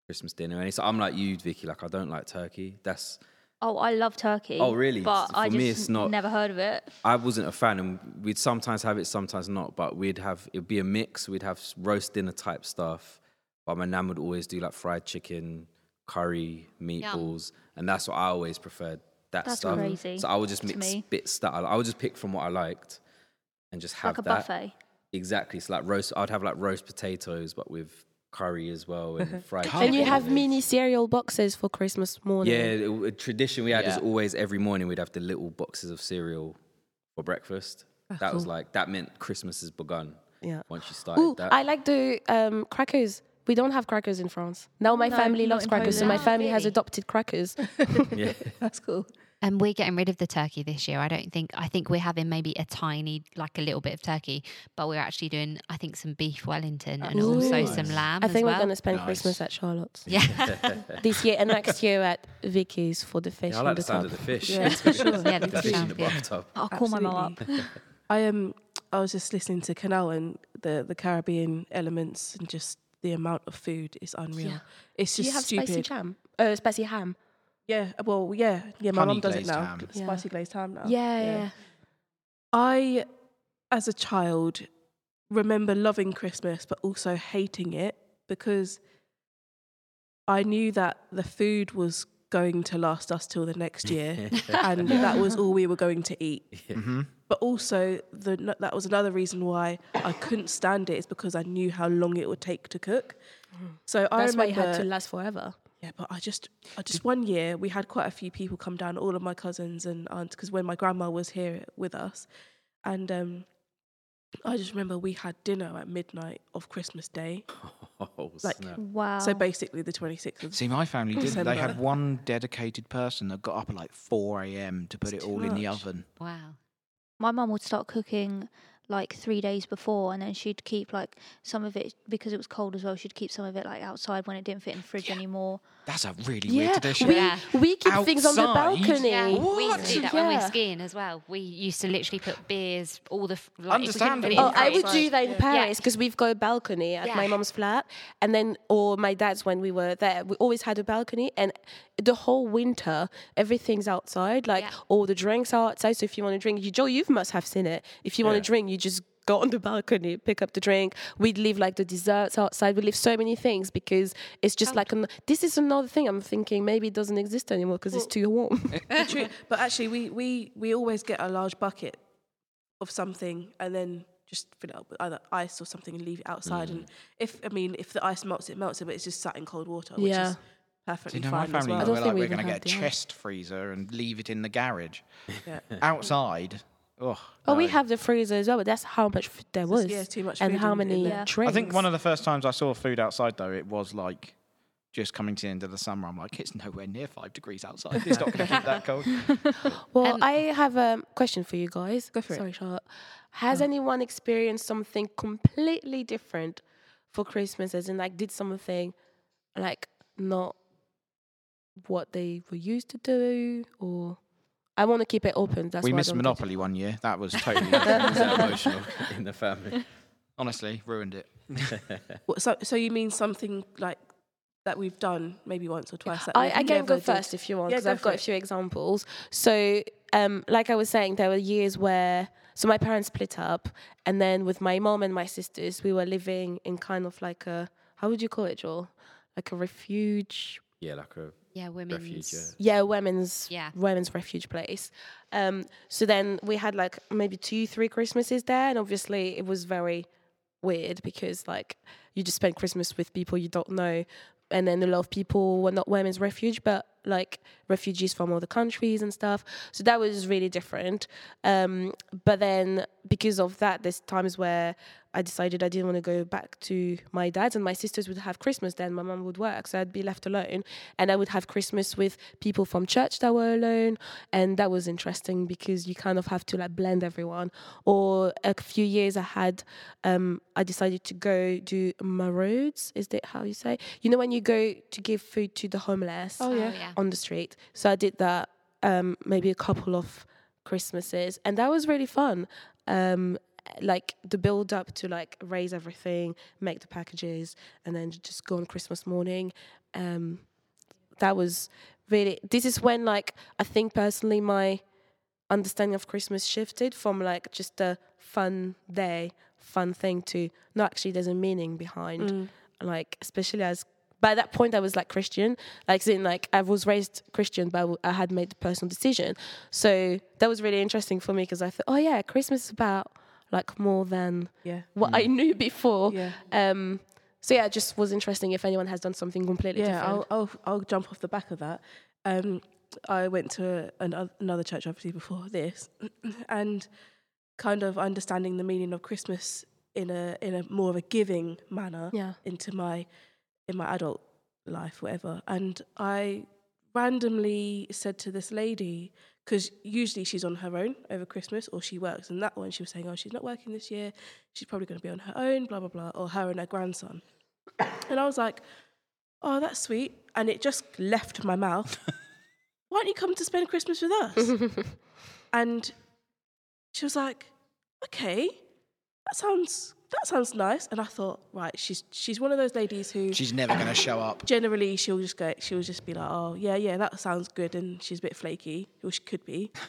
Christmas dinner. And so I'm like you, Vicky. Like I don't like turkey. That's Oh, I love turkey. Oh, really? But For I me, just it's not- never heard of it. I wasn't a fan, and we'd sometimes have it, sometimes not. But we'd have it'd be a mix. We'd have roast dinner type stuff, but my nan would always do like fried chicken, curry, meatballs, and that's what I always preferred. That That's stuff. crazy So I would just to mix me. bits that I, I would just pick from what I liked, and just have Like a that. buffet. Exactly. So like roast. I'd have like roast potatoes, but with curry as well and fried. and you have mini cereal boxes for Christmas morning. Yeah, it- a tradition we had is always every morning we'd have the little boxes of cereal for breakfast. that was like that meant Christmas has begun. Yeah. Once you started Ooh, that. I like the um, crackers. We don't have crackers in France. Now my No, family loves in crackers, so my Poland. family has adopted crackers. yeah. That's cool. And we're getting rid of the turkey this year. I don't think. I think we're having maybe a tiny, like a little bit of turkey, but we're actually doing, I think, some beef Wellington and Ooh. also Nice. some lamb. I think well. we're going to spend Nice. Christmas at Charlotte's Yeah. this year and next year at Vicky's for the fish Yeah, I in like the the sound tub. of the fish. Yeah, for sure. Yeah, the the fish fish in the bathtub. I'll call my mum up. I am. I was just listening to Canel and the the Caribbean elements and just the amount of food is unreal. Yeah. It's Do just you have stupid. spicy jam? Uh, spicy ham. Yeah. Well, yeah. Yeah. My Honey mum does it glazed now. ham. Yeah. Spicy glazed ham now. Yeah, yeah. I, as a child, remember loving Christmas, but also hating it because I knew that the food was going to last us till the next year, and that was all we were going to eat. hmm But also, the, that was another reason why I couldn't stand it is because I knew how long it would take to cook. So I That's why remember, it had to last forever. Yeah, but I just, I just one year we had quite a few people come down, all of my cousins and aunts, because when my grandma was here with us, and um, I just remember we had dinner at midnight of Christmas Day. Oh, Like, snap. Wow. So basically the 26th of See, my family didn't. They had one dedicated person that got up at like 4 a.m. to put It's it too all in the oven. Wow. my mum would start cooking like three days before and then she'd keep like some of it because it was cold as well she'd keep some of it like outside when it didn't fit in the fridge anymore That's a really Yeah, weird tradition. we, Yeah. we keep things on the Outside? balcony. Yeah, we used What? to do that when we Yeah. were skiing as well. We used to literally put beers, all the f- like, if we it in Understandable. Oh, I would do that in Yeah. Paris because we've got a balcony at my Yeah. mom's flat, and then or my dad's when we were there. We always had a balcony, and the whole winter everything's outside. Like Yeah. all the drinks are outside. So if you want to drink, you Joe, you must have seen it. If you want Yeah. to drink, you just go on the balcony, pick up the drink. We'd leave like the desserts outside. We leave so many things because it's just like an, this is another thing. I'm thinking maybe it doesn't exist anymore because it's too warm. True. But actually, we, we, we always get a large bucket of something and then just fill it up with either ice or something and leave it outside. And mm. if, I mean, if the ice melts, it melts it, but it's just sat in cold water, which Yeah. is See, perfectly now my fine as family, well. I don't we're think like, we we're even going to have get a the ice. chest freezer and leave it in the garage. Yeah. Outside, oh. Oh, we have the freezer as well, but that's how much food there was. yeah, too much and food how in- in many there. drinks. I think one of the first times I saw food outside, though, it was like just coming to the end of the summer. I'm like, it's nowhere near five degrees outside. It's not going to keep that cold. Well, Um, I have a question for you guys. Go for it. Sorry, Charlotte. Has anyone experienced something completely different for Christmas? As in, like, did something like not what they were used to do, or I want to keep it open. That's we why I missed don't Monopoly one year. That was totally, emotional in the family. honestly, ruined it. What, so, so you mean something like that we've done maybe once or twice. that I, we've I can go did? first if you want, because go I've for got a few examples. So, um, like I was saying, there were years where so my parents split up, and then with my mom and my sisters, we were living in kind of like a how would you call it, Joel? Like a refuge Yeah, like a Yeah, women's. refuge. Yeah. yeah women's Yeah. women's refuge place um so then we had like maybe two three christmases there and obviously it was very weird because like you just spend christmas with people you don't know and then a lot of people were not women's refuge but like refugees from other countries and stuff so that was really different um but then because of that there's times where I decided I didn't want to go back to my dad's, and my sisters would have Christmas then. My mum would work, so I'd be left alone, and I would have Christmas with people from church that were alone, and that was interesting because you kind of have to like blend everyone. Or a few years I had, um, I decided to go do maraudes. Is that how you say? You know when you go to give food to the homeless Oh, yeah. yeah. On the street. So I did that um, maybe a couple of Christmases, and that was really fun. Um, like the build up to like raise everything, make the packages, and then just go on Christmas morning. Um, that was really. This is when like I think personally my understanding of Christmas shifted from like just a fun day, fun thing to no, actually there's a meaning behind. Like especially as by that point I was like Christian, like saying like I was raised Christian, but I had made the personal decision. So that was really interesting for me because I thought, oh yeah, Christmas is about like more than Yeah. what I knew before. Yeah. Um, so yeah, it just was interesting if anyone has done something completely Yeah, different. I'll, I'll I'll jump off the back of that. Um, I went to an, another church obviously before this, and kind of understanding the meaning of Christmas in a in a more of a giving manner yeah. into my in my adult life, whatever. And I randomly said to this lady, because usually she's on her own over Christmas or she works, and that one she was saying, oh, she's not working this year, she's probably going to be on her own, blah blah blah, or her and her grandson. And I was like, oh, that's sweet, and it just left my mouth. Why don't you come to spend Christmas with us? and she was like, okay, that sounds that sounds nice. And I thought, right, she's she's one of those ladies who She's never going to show up. generally she'll just go she'll just be like oh yeah yeah that sounds good. And she's a bit flaky or she could be.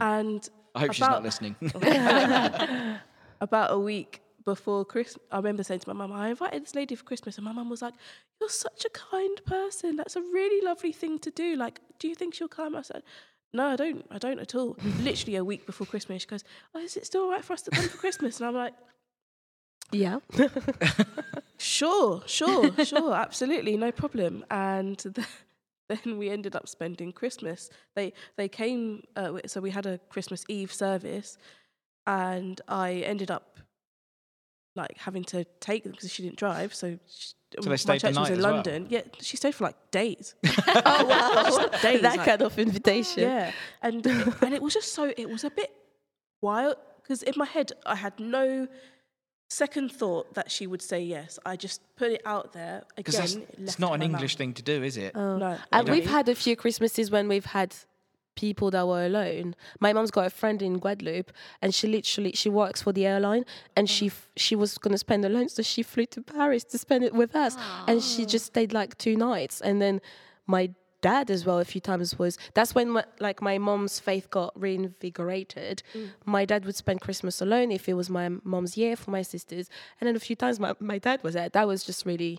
And I hope she's not listening. about a week before christmas i remember saying to my mum i invited this lady for christmas. And my mum was like you're such a kind person. That's a really lovely thing to do. Like do you think she'll come? I said no i don't. I don't at all. Literally a week before christmas she goes oh is it still all right for us to come for christmas? And i'm like Yeah. Sure, sure, sure, absolutely, no problem. And th- then we ended up spending Christmas. They they came, uh, so we had a Christmas Eve service, and I ended up like having to take them because she didn't drive. So, she, So they my stayed the church was in as well? London. Yeah, she stayed for like days. oh wow. Days, that like- kind of invitation. Yeah, and and it was just so it was a bit wild because in my head I had no second thought that she would say yes. I just put it out there again. it it's not an English mouth. thing to do, is it? Oh. No, And we've had a few Christmases when we've had people that were alone. My mum's got a friend in Guadeloupe, and she literally she works for the airline, and she f- she was gonna spend alone, so she flew to Paris to spend it with us, and she ah. just stayed like two nights, and then my dad as well a few times was that's when my, like my mom's faith got reinvigorated. My dad would spend christmas alone if it was my mom's year for my sisters. And then a few times my, my dad was there. That was just really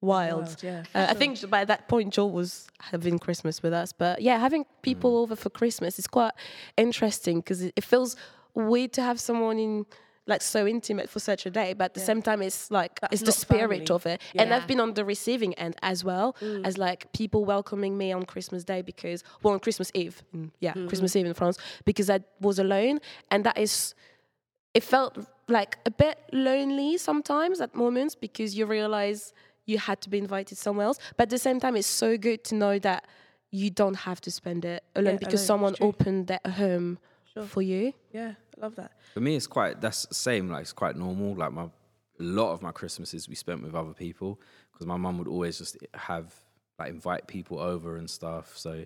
wild, Wild, yeah, uh, I think by that point, Joel was having Christmas with us. But yeah, having people over for Christmas is quite interesting because it, it feels weird to have someone in like so intimate for such a day. But at the same time, it's like That's it's the spirit family. of it. And I've been on the receiving end as well as like people welcoming me on Christmas Day because well on Christmas Eve, mm, yeah, Christmas Eve in France because I was alone, and that is it felt like a bit lonely sometimes at moments because you realize you had to be invited somewhere else. But at the same time, it's so good to know that you don't have to spend it alone Yeah, because alone, someone opened their home for you. Yeah, I love that. For me, it's quite that's the same. Like it's quite normal. Like my a lot of my Christmases we spent with other people because my mum would always just have like invite people over and stuff. So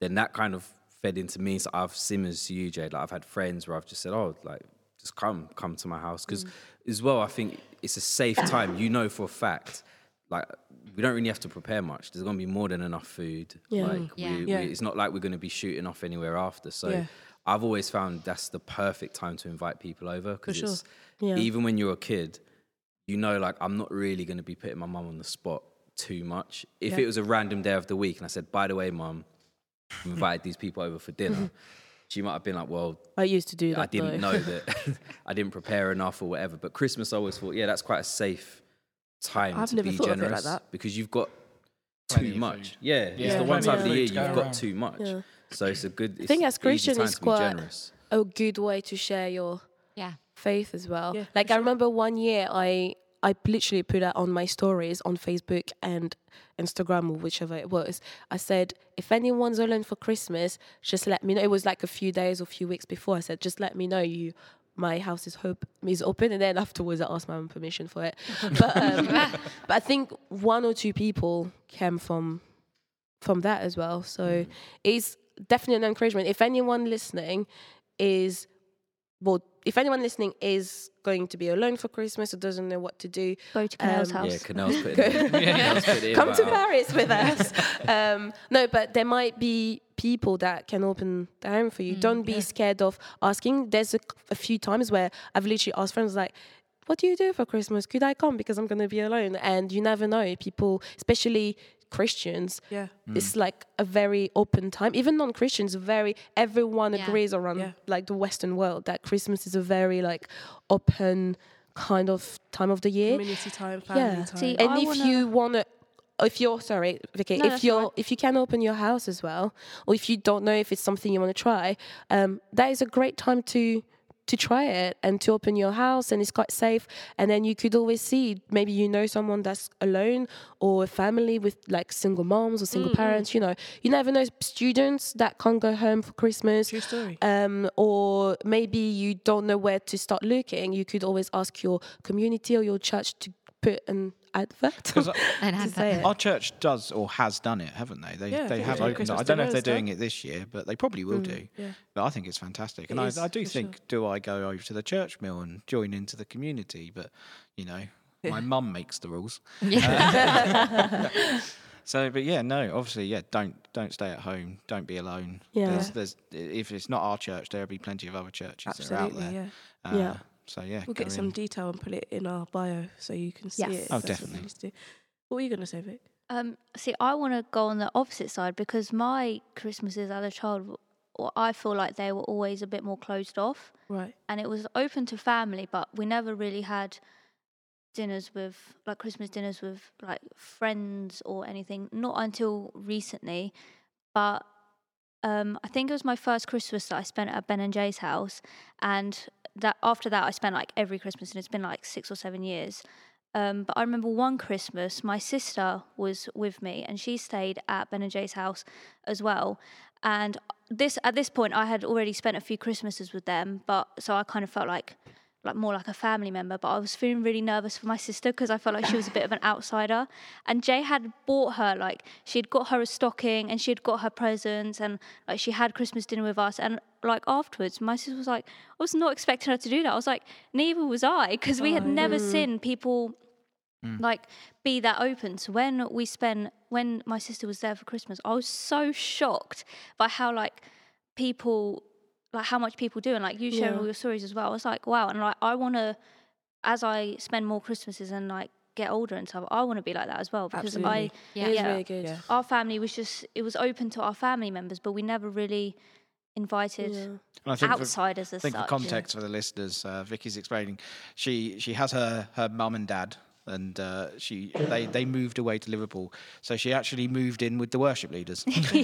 then that kind of fed into me. So I've similar to you, Jade. Like I've had friends where I've just said, "Oh, like just come, come to my house." Because mm. as well, I think it's a safe time. You know for a fact. like we don't really have to prepare much. There's gonna be more than enough food. Yeah. Like mm, Yeah. We, Yeah. We, it's not like we're gonna be shooting off anywhere after. So Yeah. I've always found that's the perfect time to invite people over because sure. it's Yeah. even when you're a kid, you know, like I'm not really gonna be putting my mum on the spot too much. If Yeah. it was a random day of the week and I said, by the way, mum, I've invited these people over for dinner. She might have been like, "Well, I used to do that. I didn't though. know that I didn't prepare enough or whatever. But Christmas, I always thought, yeah, that's quite a safe time I've to never be thought of it like generous that. because you've got too much. food. Yeah, it's the one plenty time of of the year you've go got too much. Yeah. So it's a good. I think as an Christian, time it's quite generous. a good way to share your Yeah. faith as well. Yeah, like I remember one year I I literally put that on my stories on Facebook and Instagram or whichever it was. I said, if anyone's alone for Christmas, just let me know. It was like a few days or few weeks before. I said, just let me know you my house is hope is open and then afterwards I asked my mum permission for it. But um, but I think one or two people came from from that as well. So it's definitely an encouragement. If anyone listening is well, if anyone listening is going to be alone for Christmas or doesn't know what to do, Go to Canel's Um, Yeah, house. Canel's put it. Canel's put it come to but- Paris with us. Um, no, but there might be people that can open the home for you. Don't be scared of asking. There's a, a few times where I've literally asked friends like, "What do you do for Christmas? Could I come because I'm going to be alone?" And you never know. People, especially Christians, Yeah. it's like a very open time. Even non-Christians, very everyone Yeah. agrees around Yeah. like the Western world that Christmas is a very like open kind of time of the year. Community time, family Yeah. time. See, And I if wanna- you want to, if you're sorry, Vicky, No, if you're fine. if you can open your house as well, or if you don't know if it's something you want to try, um, that is a great time to to try it and to open your house and it's quite safe. And then you could always see maybe you know someone that's alone or a family with like single moms or single parents you know. You never know students that can't go home for christmas True story. um, or maybe you don't know where to start looking, you could always ask your community or your church to put an advert. Because And to had say our church does or has done it, haven't they? They Yeah, I they have they did opened it. I don't know if they're and doing it this year, but they probably will do. Yeah. But I think it's fantastic, and It I, is, I do for think, do I go over to the church mill and join into the community? But you know, my mum makes the rules. So, but yeah, no, obviously, yeah, don't don't stay at home. Don't be alone. Yeah. There's, there's if it's not our church, there'll be plenty of other churches that are out there. yeah. Uh, Yeah. So yeah, We'll go get some in. detail and put it in our bio so you can see Yes. it. if Oh, that's what definitely. used to. What were you going to say, Vic? Um, see, I want to go on the opposite side because my Christmases as a child, I feel like they were always a bit more closed off, Right. and it was open to family, but we never really had dinners with like Christmas dinners with like friends or anything. Not until recently, but um, I think it was my first Christmas that I spent at Ben and Jay's house, and that after that I spent like every Christmas, and it's been like six or seven years. Um, but I remember one Christmas, my sister was with me, and she stayed at Ben and Jay's house as well. And this at this point, I had already spent a few Christmases with them, but so I kind of felt like like more like a family member, but I was feeling really nervous for my sister because I felt like she was a bit of an outsider. And Jay had bought her like she had got her a stocking and she had got her presents and like she had Christmas dinner with us. And like afterwards, my sister was like, I was not expecting her to do that. I was like, neither was I because we had oh. never mm. seen people mm. like be that open. So when we spent when my sister was there for Christmas, I was so shocked by how like people like how much people do and like you sharing Yeah. all your stories as well. I was like, wow, and like I wanna as I spend more Christmases and like get older and stuff, I wanna be like that as well. Because I Yeah. It is Yeah. really good. Yeah. our family was just it was open to our family members, but we never really invited Yeah. And I think for- outsiders as I think such. for context for the listeners, uh, Vicky's explaining. She she has her her mum and dad, and uh, she they they moved away to Liverpool, so she actually moved in with the worship leaders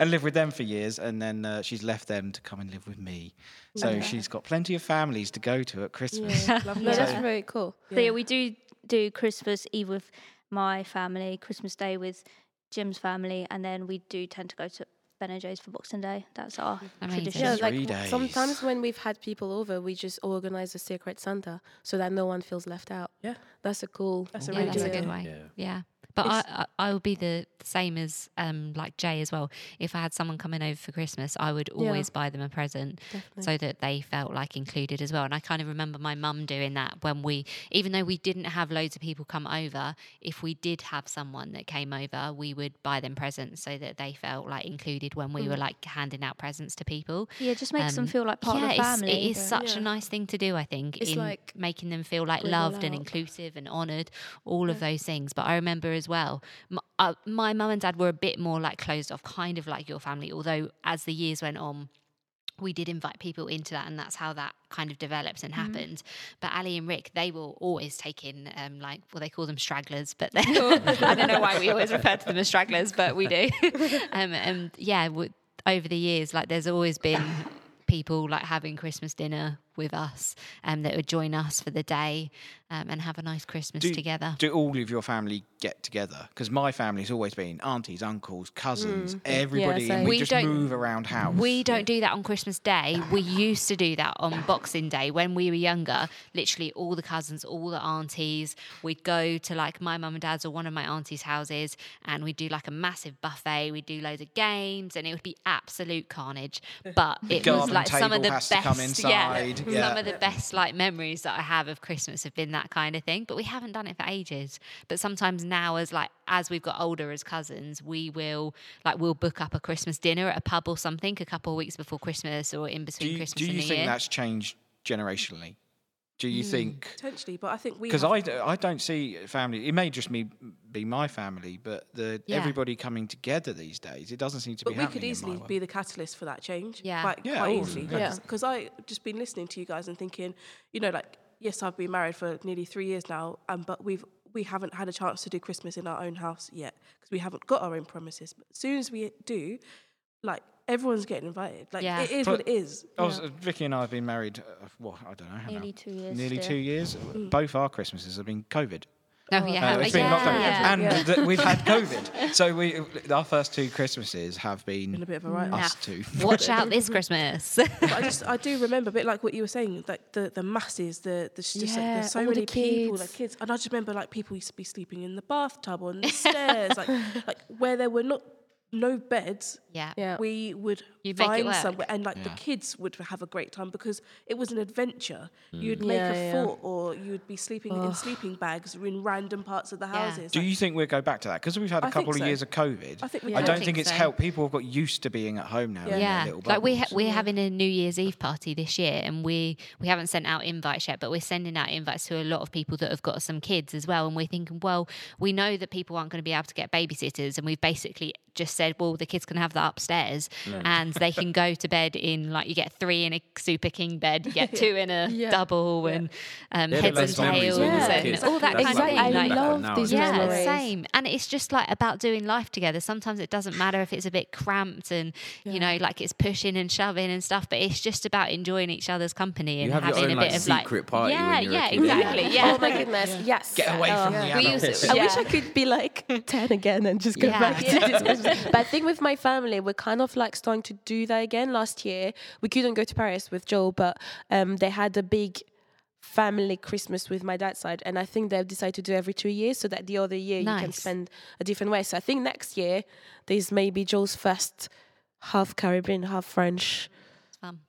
and lived with them for years, and then uh, she's left them to come and live with me. So she's got plenty of families to go to at Christmas. Yeah. Lovely. No, that's very cool. So yeah, we do do Christmas Eve with my family, Christmas Day with Jim's family, and then we do tend to go to Ben and Joe's for Boxing Day. That's our Amazing. tradition. Yeah, Three like days. sometimes when we've had people over, we just organize a secret Santa so that no one feels left out. Yeah. That's a cool. That's a Yeah, really that's a good good way. Yeah. Yeah. But I, It's- I, I would be the same as um, like Jay as well. If I had someone coming over for Christmas, I would Yeah. always buy them a present Definitely. so that they felt like included as well. And I kind of remember my mum doing that when we, even though we didn't have loads of people come over, if we did have someone that came over, we would buy them presents so that they felt like included when we were like handing out presents to people. Yeah, just makes them Um, feel like part yeah, of the family. it is such Yeah. a nice thing to do, I think, It's in like making them feel like loved and inclusive and honoured, all of those things. But I remember as well, my, uh, my mum and dad were a bit more like closed off, kind of like your family, although as the years went on, we did invite people into that, and that's how that kind of developed and happened. But Ali and Rick, they will always taking, um, like, well, they call them stragglers, but I don't know why we always refer to them as stragglers, but we do. um, and yeah, w- over the years, like, there's always been people like having Christmas dinner with us um, that would join us for the day um, and have a nice Christmas Do- together. Do all of your family get together? Because my family's always been aunties, uncles, cousins, everybody, same. and we, We just don't- move around house. We don't do that on Christmas Day. We used to do that on Boxing Day when we were younger. Literally, all the cousins, all the aunties, we'd go to like my mum and dad's or one of my aunties' houses and we'd do like a massive buffet. We'd do loads of games and it would be absolute carnage. But it was like some of the best, come yeah, inside, yeah. some of the best like memories that I have of Christmas have been that kind of thing. But we haven't done it for ages. But sometimes now, as like as we've got older as cousins, we will like we'll book up a Christmas dinner at a pub or something a couple of weeks before Christmas or in Do between you, Christmas do you and think Year. that's changed generationally? Do you think? Potentially, but I think we Because have- I, d- I don't see family. It may just me be my family, but the Yeah. everybody coming together these days, it doesn't seem to But be we happening. could easily be the catalyst for that change. Yeah. Quite, Yeah, quite easily. yeah. Because I just been listening to you guys and thinking, you know, like, yes, I've been married for nearly three years now, um, but we've we haven't had a chance to do Christmas in our own house yet because we haven't got our own premises. But as soon as we do, like everyone's getting invited. Like Yeah. it is But what it is. I was, Vicky and I have been married. Uh, what I don't know. how Nearly now. two years Nearly still. two years. Mm. Both our Christmases have been COVID. oh yeah, Uh, it's been yeah. lockdown, yeah. and Yeah. th- we've had COVID. so we, our first two Christmases have been, Been a bit of a write us two. Watch out this Christmas. but I just I do remember a bit like what you were saying, like the the masses, the the just like, there's so all the many people, kids. like kids, and I just remember like people used to be sleeping in the bathtub on the stairs, like like where there were not no beds. yeah. Yeah. We would You'd find somewhere, and like the kids would have a great time because it was an adventure. Mm. You'd make Yeah, a yeah. fort, or you'd be sleeping in sleeping bags in random parts of the Yeah. houses. Do like- you think we'll go back to that? Because we've had a I couple of so. years of COVID. I think we I can. don't I think, think it's so. helped. People have got used to being at home now. Yeah. Yeah, little like we ha- we're having a New Year's Eve party this year, and we we haven't sent out invites yet, but we're sending out invites to a lot of people that have got some kids as well. And we're thinking, well, we know that people aren't going to be able to get babysitters, and we've basically just said, well, the kids can have that upstairs, and they can go to bed in like you get three in a super king bed, you get two in a Yeah. double, and um, They're heads and tails, when and kids. all that That's kind like of thing. I like- love these yeah, memories. same. And it's just like about doing life together. Sometimes it doesn't matter if it's a bit cramped and you know, like it's pushing and shoving and stuff, but it's just about enjoying each other's company and have your having own, a like, bit of like secret party Yeah, when you're a yeah, kid. exactly. Yeah. Oh my goodness. Yes. Get away Oh. from the We adults. used to- I wish I could be like 10 again and just go back to this Christmas. But I think with my family, we're kind of like starting to do that again. Last year, we couldn't go to Paris with Joel, but um, they had a big family Christmas with my dad's side. And I think they've decided to do every two years so that the other year you can spend a different way. So I think next year, there's maybe Joel's first half Caribbean, half French Um,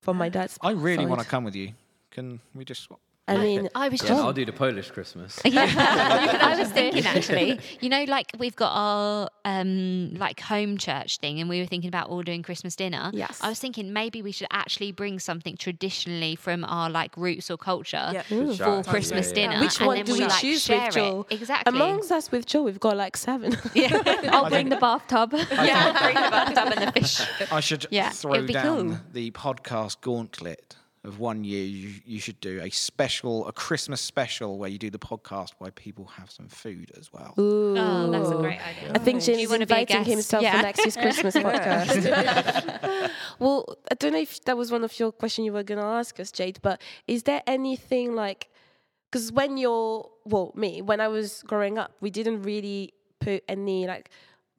from my dad's I really want to come with you. Can we just swap? I mean, I was Yeah, just I'll do the Polish Christmas. Yeah, I was thinking actually. You know, like we've got our um like home church thing, and we were thinking about ordering Christmas dinner. Yes. I was thinking maybe we should actually bring something traditionally from our like roots or culture Yeah. For shout. Christmas Yeah, yeah, dinner. which and one then do we like, choose share with it. Joel? Exactly. Amongst us with Joel, we've got like seven. Yeah. I'll bring the bathtub. yeah, bring the bathtub and the fish. I should Yeah, throw down cool. the podcast gauntlet of one year. You, you should do a special, a Christmas special where you do the podcast where people have some food as well. Oh, that's a great idea. I think Do is wanna be a inviting himself Yeah. for next year's Christmas podcast. well, I don't know if that was one of your questions you were going to ask us, Jade, but is there anything like, because when you're, well, me, when I was growing up, we didn't really put any like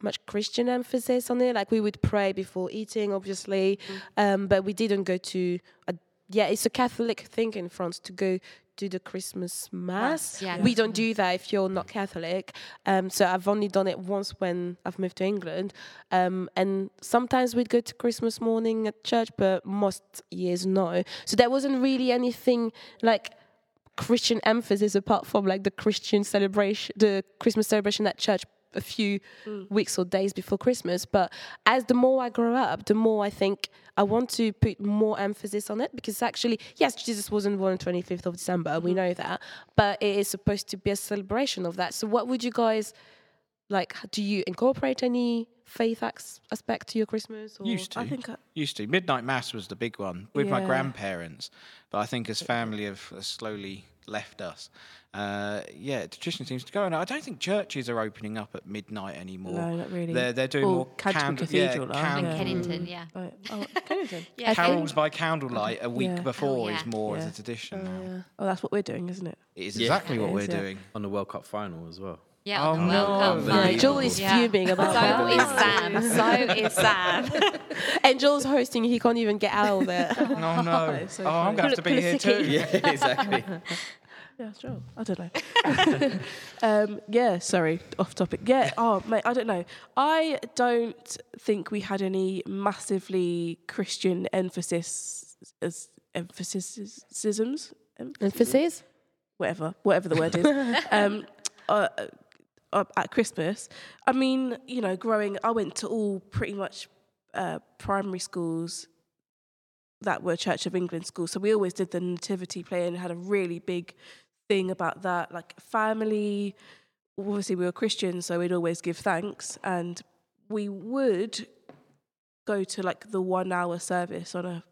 much Christian emphasis on it. Like we would pray before eating, obviously, um, but we didn't go to, a, yeah, it's a Catholic thing in France to go do the Christmas mass. yeah. We don't do that if you're not Catholic. Um, so I've only done it once when I've moved to England. Um, and sometimes we'd go to Christmas morning at church, but most years no. So there wasn't really anything like Christian emphasis apart from like the Christian celebration, the Christmas celebration at church a few weeks or days before Christmas. But as the more I grow up, the more I think I want to put more emphasis on it because actually, yes, Jesus wasn't born on 25th of December, we mm-hmm. know that, but it is supposed to be a celebration of that. So, what would you guys like? Do you incorporate any faith as- aspect to your Christmas? Or? Used to. I think I- Used to. Midnight Mass was the big one with my grandparents. But I think as family have have slowly left us, uh, yeah, tradition seems to go. And I don't think churches are opening up at midnight anymore. No, not really. They're, they're doing Well, more Canterbury candle, yeah, Cathedral are, candle- yeah. Kennington, yeah. Right. Oh, Kennington. Yeah, Carols by candlelight a week Yeah. before Oh, is more Yeah. as a tradition now. Oh, that's what we're doing, isn't it? It is Yeah. exactly what It we're yeah. doing. on the World Cup final as well. Yeah, Oh, on the no. World Cup. Yeah, Unbelievable. Joel is Yeah. fuming about that. So is Sam. So is Sam. And Joel's hosting, he can't even get out of there. Oh no! It's so oh, I'm funny. going to have to be here too. Yeah, exactly. Yeah, sure. I don't know. um, yeah, sorry, off topic. Yeah, oh, mate, I don't know. I don't think we had any massively Christian emphasis as emphasis sisms, Emphasis? whatever, whatever the word is. um, uh, uh, at Christmas, I mean, you know, growing, I went to all pretty much uh, primary schools that were Church of England schools. So we always did the nativity play and had a really big thing about that. Like family, obviously we were Christians, so we'd always give thanks. And we would go to like the one hour service on a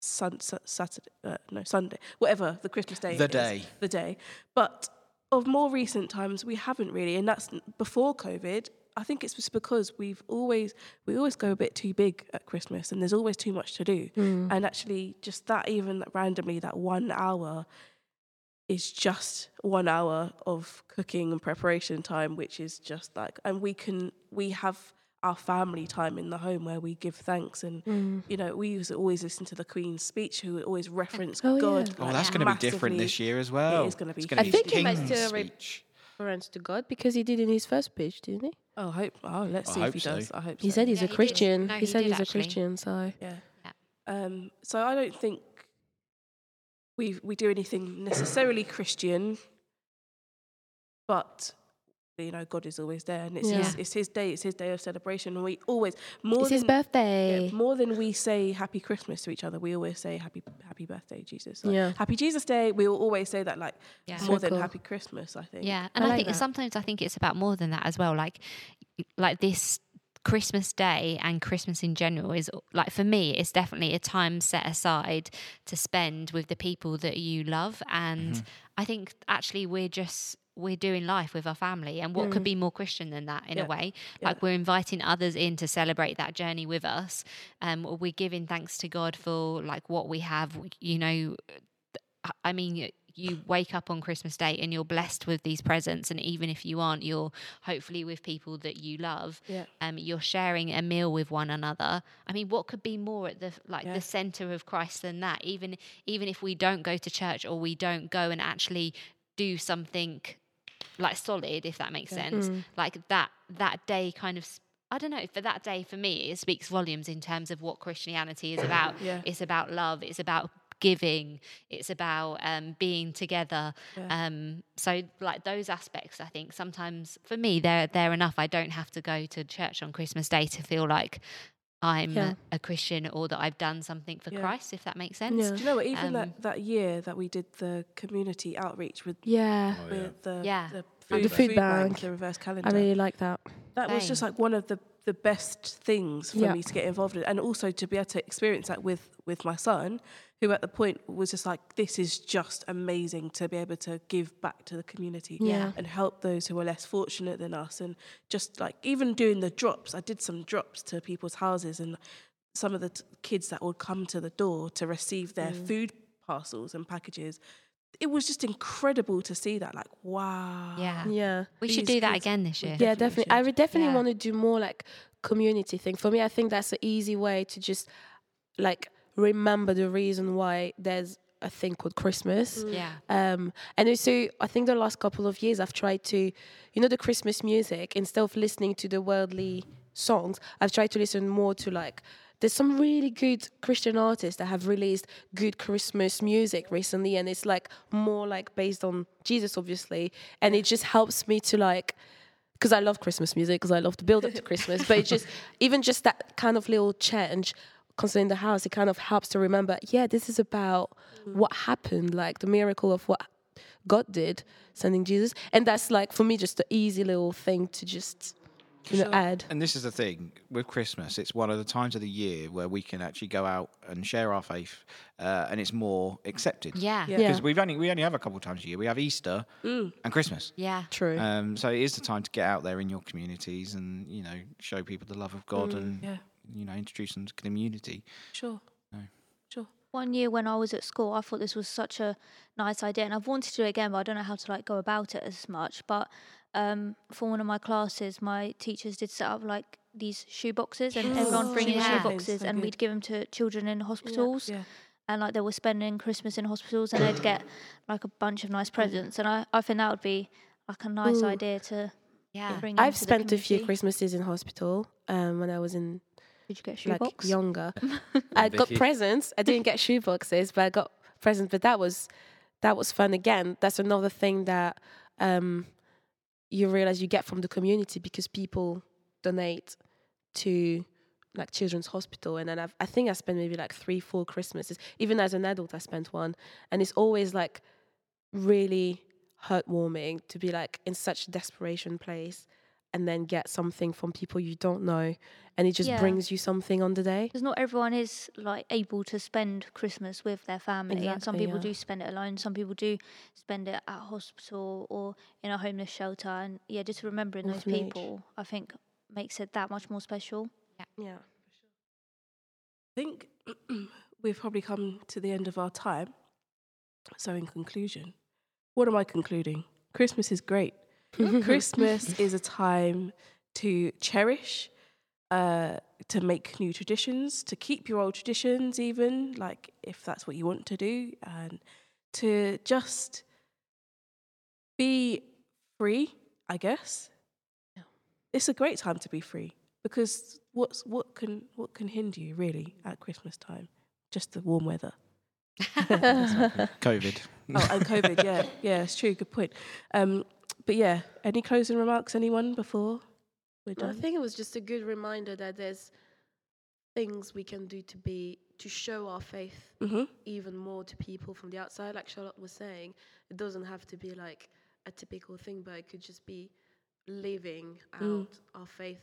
sun, Sa- Saturday, uh, no, Sunday, whatever the Christmas day. The is, day. The day. But of more recent times, we haven't really. And that's before COVID. I think it's just because we've always we always go a bit too big at Christmas, and there's always too much to do. Mm. And actually, just that even randomly, that one hour is just one hour of cooking and preparation time, which is just like, and we can we have our family time in the home where we give thanks and you know we used to always listen to the Queen's speech who always reference Oh, yeah. God. Oh, like, that's going to be different this year as well. is gonna be It's huge. gonna I think he might still re- speech. Reference to God because he did in his first speech, didn't he? Oh, hope. Oh, let's I see if he so. does. I hope He so. said he's Yeah, a he. Christian. No, he he said did he's a. Christian, so Yeah. Yeah. Um, so I don't think we we do anything necessarily Christian, but you know God is always there, and it's his it's his day. It's his day of celebration, and we always more it's than his birthday. yeah, more than we say Happy Christmas to each other, we always say Happy Happy Birthday, Jesus. Like, Yeah. Happy Jesus Day. We will always say that like Yeah. more So than cool. Happy Christmas. I think. Yeah, and I I, like think that. sometimes I think it's about more than that as well. Like, like this Christmas Day and Christmas in general is like for me, it's definitely a time set aside to spend with the people that you love, and mm-hmm. I think actually we're just we're doing life with our family and what could be more christian than that in Yeah. a way Yeah. like we're inviting others in to celebrate that journey with us um we're giving thanks to god for like what we have you know I mean, you wake up on Christmas Day and you're blessed with these presents, and even if you aren't, you're hopefully with people that you love. Yeah. Um, you're sharing a meal with one another. I mean, what could be more at the like Yeah. the center of Christ than that? Even even if we don't go to church or we don't go and actually do something like solid, if that makes sense, like that that day kind of. I don't know. For that day, for me, it speaks volumes in terms of what Christianity is about. Yeah. It's about love. It's about giving. It's about um, being together. Um, so, like those aspects, I think sometimes for me, they're they're enough. I don't have to go to church on Christmas Day to feel like I'm Yeah. a Christian or that I've done something for Yeah. Christ. If that makes sense. Yeah. Do you know what? Even Um, that, that year that we did the community outreach with Yeah, Oh, yeah. with the Yeah. the And food, the food bank. the reverse calendar. I really like that. that was just like one of the the best things for Yeah. me to get involved in and also to be able to experience that with with my son who at the point was just like this is just amazing to be able to give back to the community Yeah. and help those who are less fortunate than us and just like even doing the drops i did some drops to people's houses and some of the t- kids that would come to the door to receive their Mm. food parcels and packages it was just incredible to see that like wow Yeah. Yeah. We should These do that again this year. Yeah, Definitely definitely. I would definitely Yeah. want to do more like community thing. For me, I think that's an easy way to just like remember the reason why there's a thing called Christmas. Yeah. Um, and also, I think the last couple of years, I've tried to, you know, the Christmas music, instead of listening to the worldly songs, I've tried to listen more to like, there's some really good Christian artists that have released good Christmas music recently, and it's like more like based on Jesus, obviously. And it just helps me to like, because I love Christmas music, because I love the build up to Christmas, but it just, even just that kind of little change constantly in the house, it kind of helps to remember, yeah, this is about what happened, like the miracle of what God did, sending Jesus. And that's like for me just an easy little thing to just you know add. And this is the thing with Christmas, it's one of the times of the year where we can actually go out and share our faith, uh, and it's more accepted. Yeah. Yeah. Because we've only we only have a couple of times a year. We have Easter and Christmas. Yeah. True. Um, so it is the time to get out there in your communities and you know show people the love of God and yeah. You know introduce them to community. Sure. No. Sure. One year when I was at school, I thought this was such a nice idea, and I've wanted to do it again, but I don't know how to like go about it as much. But um, for one of my classes, my teachers did set up like these shoe boxes, and everyone bring in Yeah. shoe boxes, So and good. we'd give them to children in hospitals, Yeah. and like they were spending Christmas in hospitals, and they'd get like a bunch of nice presents, and I, I think that would be like a nice Ooh. idea to Yeah. bring. I've into the spent a few. Christmases in hospital um, when I was in Did you get a shoe like box? younger. I got presents. I didn't get shoe boxes, but I got presents. But that was that was fun. Again, that's another thing that um, you realize you get from the community because people donate to like children's hospital and then I've, i think i spent maybe like three four christmases even as an adult i spent one and it's always like really heartwarming to be like in such a desperation place and then get something from people you don't know and it just Yeah. brings you something on the day Because not everyone is like able to spend Christmas with their family, and some people yeah. do spend it alone. Some people do spend it at hospital or in a homeless shelter. And yeah, just remembering those Orphanage. people, I think, makes it that much more special. Yeah yeah I think we've probably come to the end of our time. So, in conclusion, what am I concluding? Christmas is great. Christmas is a time to cherish, uh, to make new traditions, to keep your old traditions, even like if that's what you want to do, and to just be free, I guess. It's a great time to be free because what's what can what can hinder you really at Christmas time? Just the warm weather. COVID. Oh, and COVID, yeah, yeah, it's true. Good point. Um, but yeah, any closing remarks, anyone before we're done? I think it was just a good reminder that there's things we can do to be to show our faith hmm even more to people from the outside. Like Charlotte was saying, it doesn't have to be like a typical thing, but it could just be living out Mm. our faith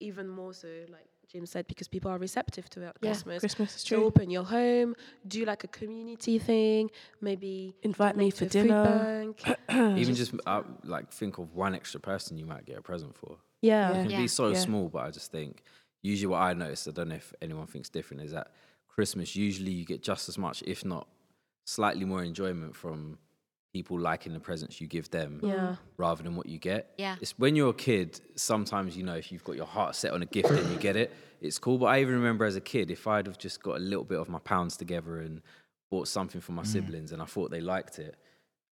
even more so, like Jim said, because people are receptive to it at Yeah, Christmas. Christmas is To true. open your home, do like a community thing, maybe Invite me for to a food dinner. bank. Even just uh, like think of one extra person you might get a present for. yeah. Yeah. It can Yeah. be so Yeah. small, but I just think usually what I notice, I don't know if anyone thinks different, is that Christmas usually you get just as much, if not slightly more enjoyment from people liking the presents you give them Yeah. rather than what you get. Yeah. It's when you're a kid, sometimes you know if you've got your heart set on a gift and you get it, it's cool. But I even remember as a kid, if I'd have just got a little bit of my pounds together and bought something for my mm. siblings and I thought they liked it,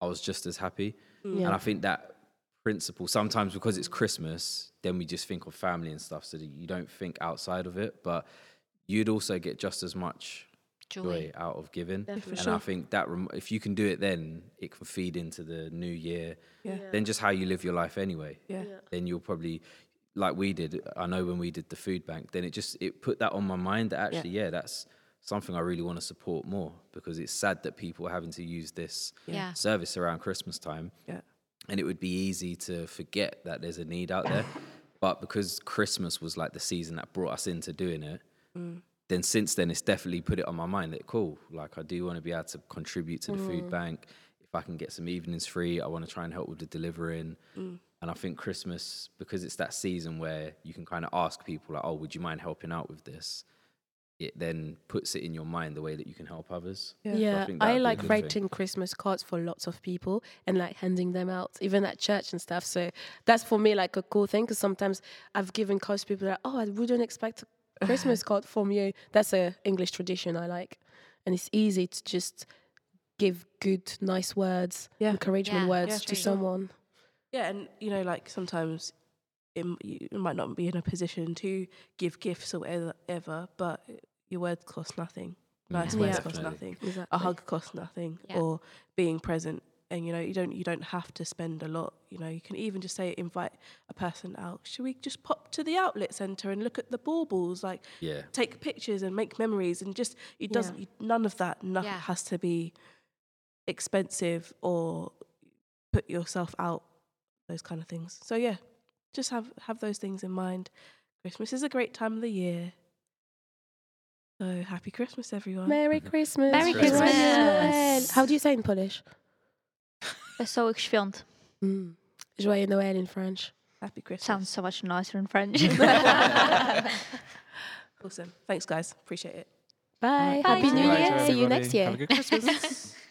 I was just as happy. Mm. And I think that principle sometimes because it's Christmas, then we just think of family and stuff, so that you don't think outside of it. But you'd also get just as much joy, Joy. out of giving. Definitely. And I think that rem- if you can do it, then it can feed into the new year. Yeah. Then just how you live your life anyway. Yeah. Then you'll probably like we did. I know when we did the food bank, then it just it put that on my mind that actually, yeah, that's something I really want to support more because it's sad that people are having to use this Yeah. service around Christmas time Yeah. and it would be easy to forget that there's a need out there. But because Christmas was like the season that brought us into doing it, mm. Then since then it's definitely put it on my mind that cool, like I do want to be able to contribute to the food mm. bank. If I can get some evenings free, I want to try and help with the delivering. Mm. And I think Christmas, because it's that season where you can kind of ask people like, "Oh, would you mind helping out with this?" It then puts it in your mind the way that you can help others. Yeah. So I Yeah, think that I, would be a like good thing. writing Christmas cards for lots of people and like handing them out, even at church and stuff. So that's for me like a cool thing because sometimes I've given cards to people that, oh, I wouldn't expect a Christmas card from you. That's a English tradition I like. and it's easy to just give good, nice words, Yeah. encouragement Yeah, words yeah, to true. someone. Yeah, and you know, like sometimes it, you might not be in a position to give gifts or whatever, ever, but your words cost nothing. Nice Yeah, words Yeah. cost nothing. Exactly. A hug costs nothing, Yeah. or being present. And you know, you don't you don't have to spend a lot. You know, you can even just say invite a person out. Should we just pop to the outlet centre and look at the baubles? Like Yeah. take pictures and make memories and just it doesn't you, none of that no, Yeah. has to be expensive or put yourself out those kind of things so yeah just have have those things in mind christmas is a great time of the year so happy christmas everyone Merry Christmas. Merry Joyeux Christmas. How do you say in Polish? Wesołych świąt. Mm. Joyeux Noël in French. happy christmas Sounds so much nicer in French. awesome thanks guys appreciate it Bye. Bye. Happy See New you Year. See you next year. Have a good Christmas.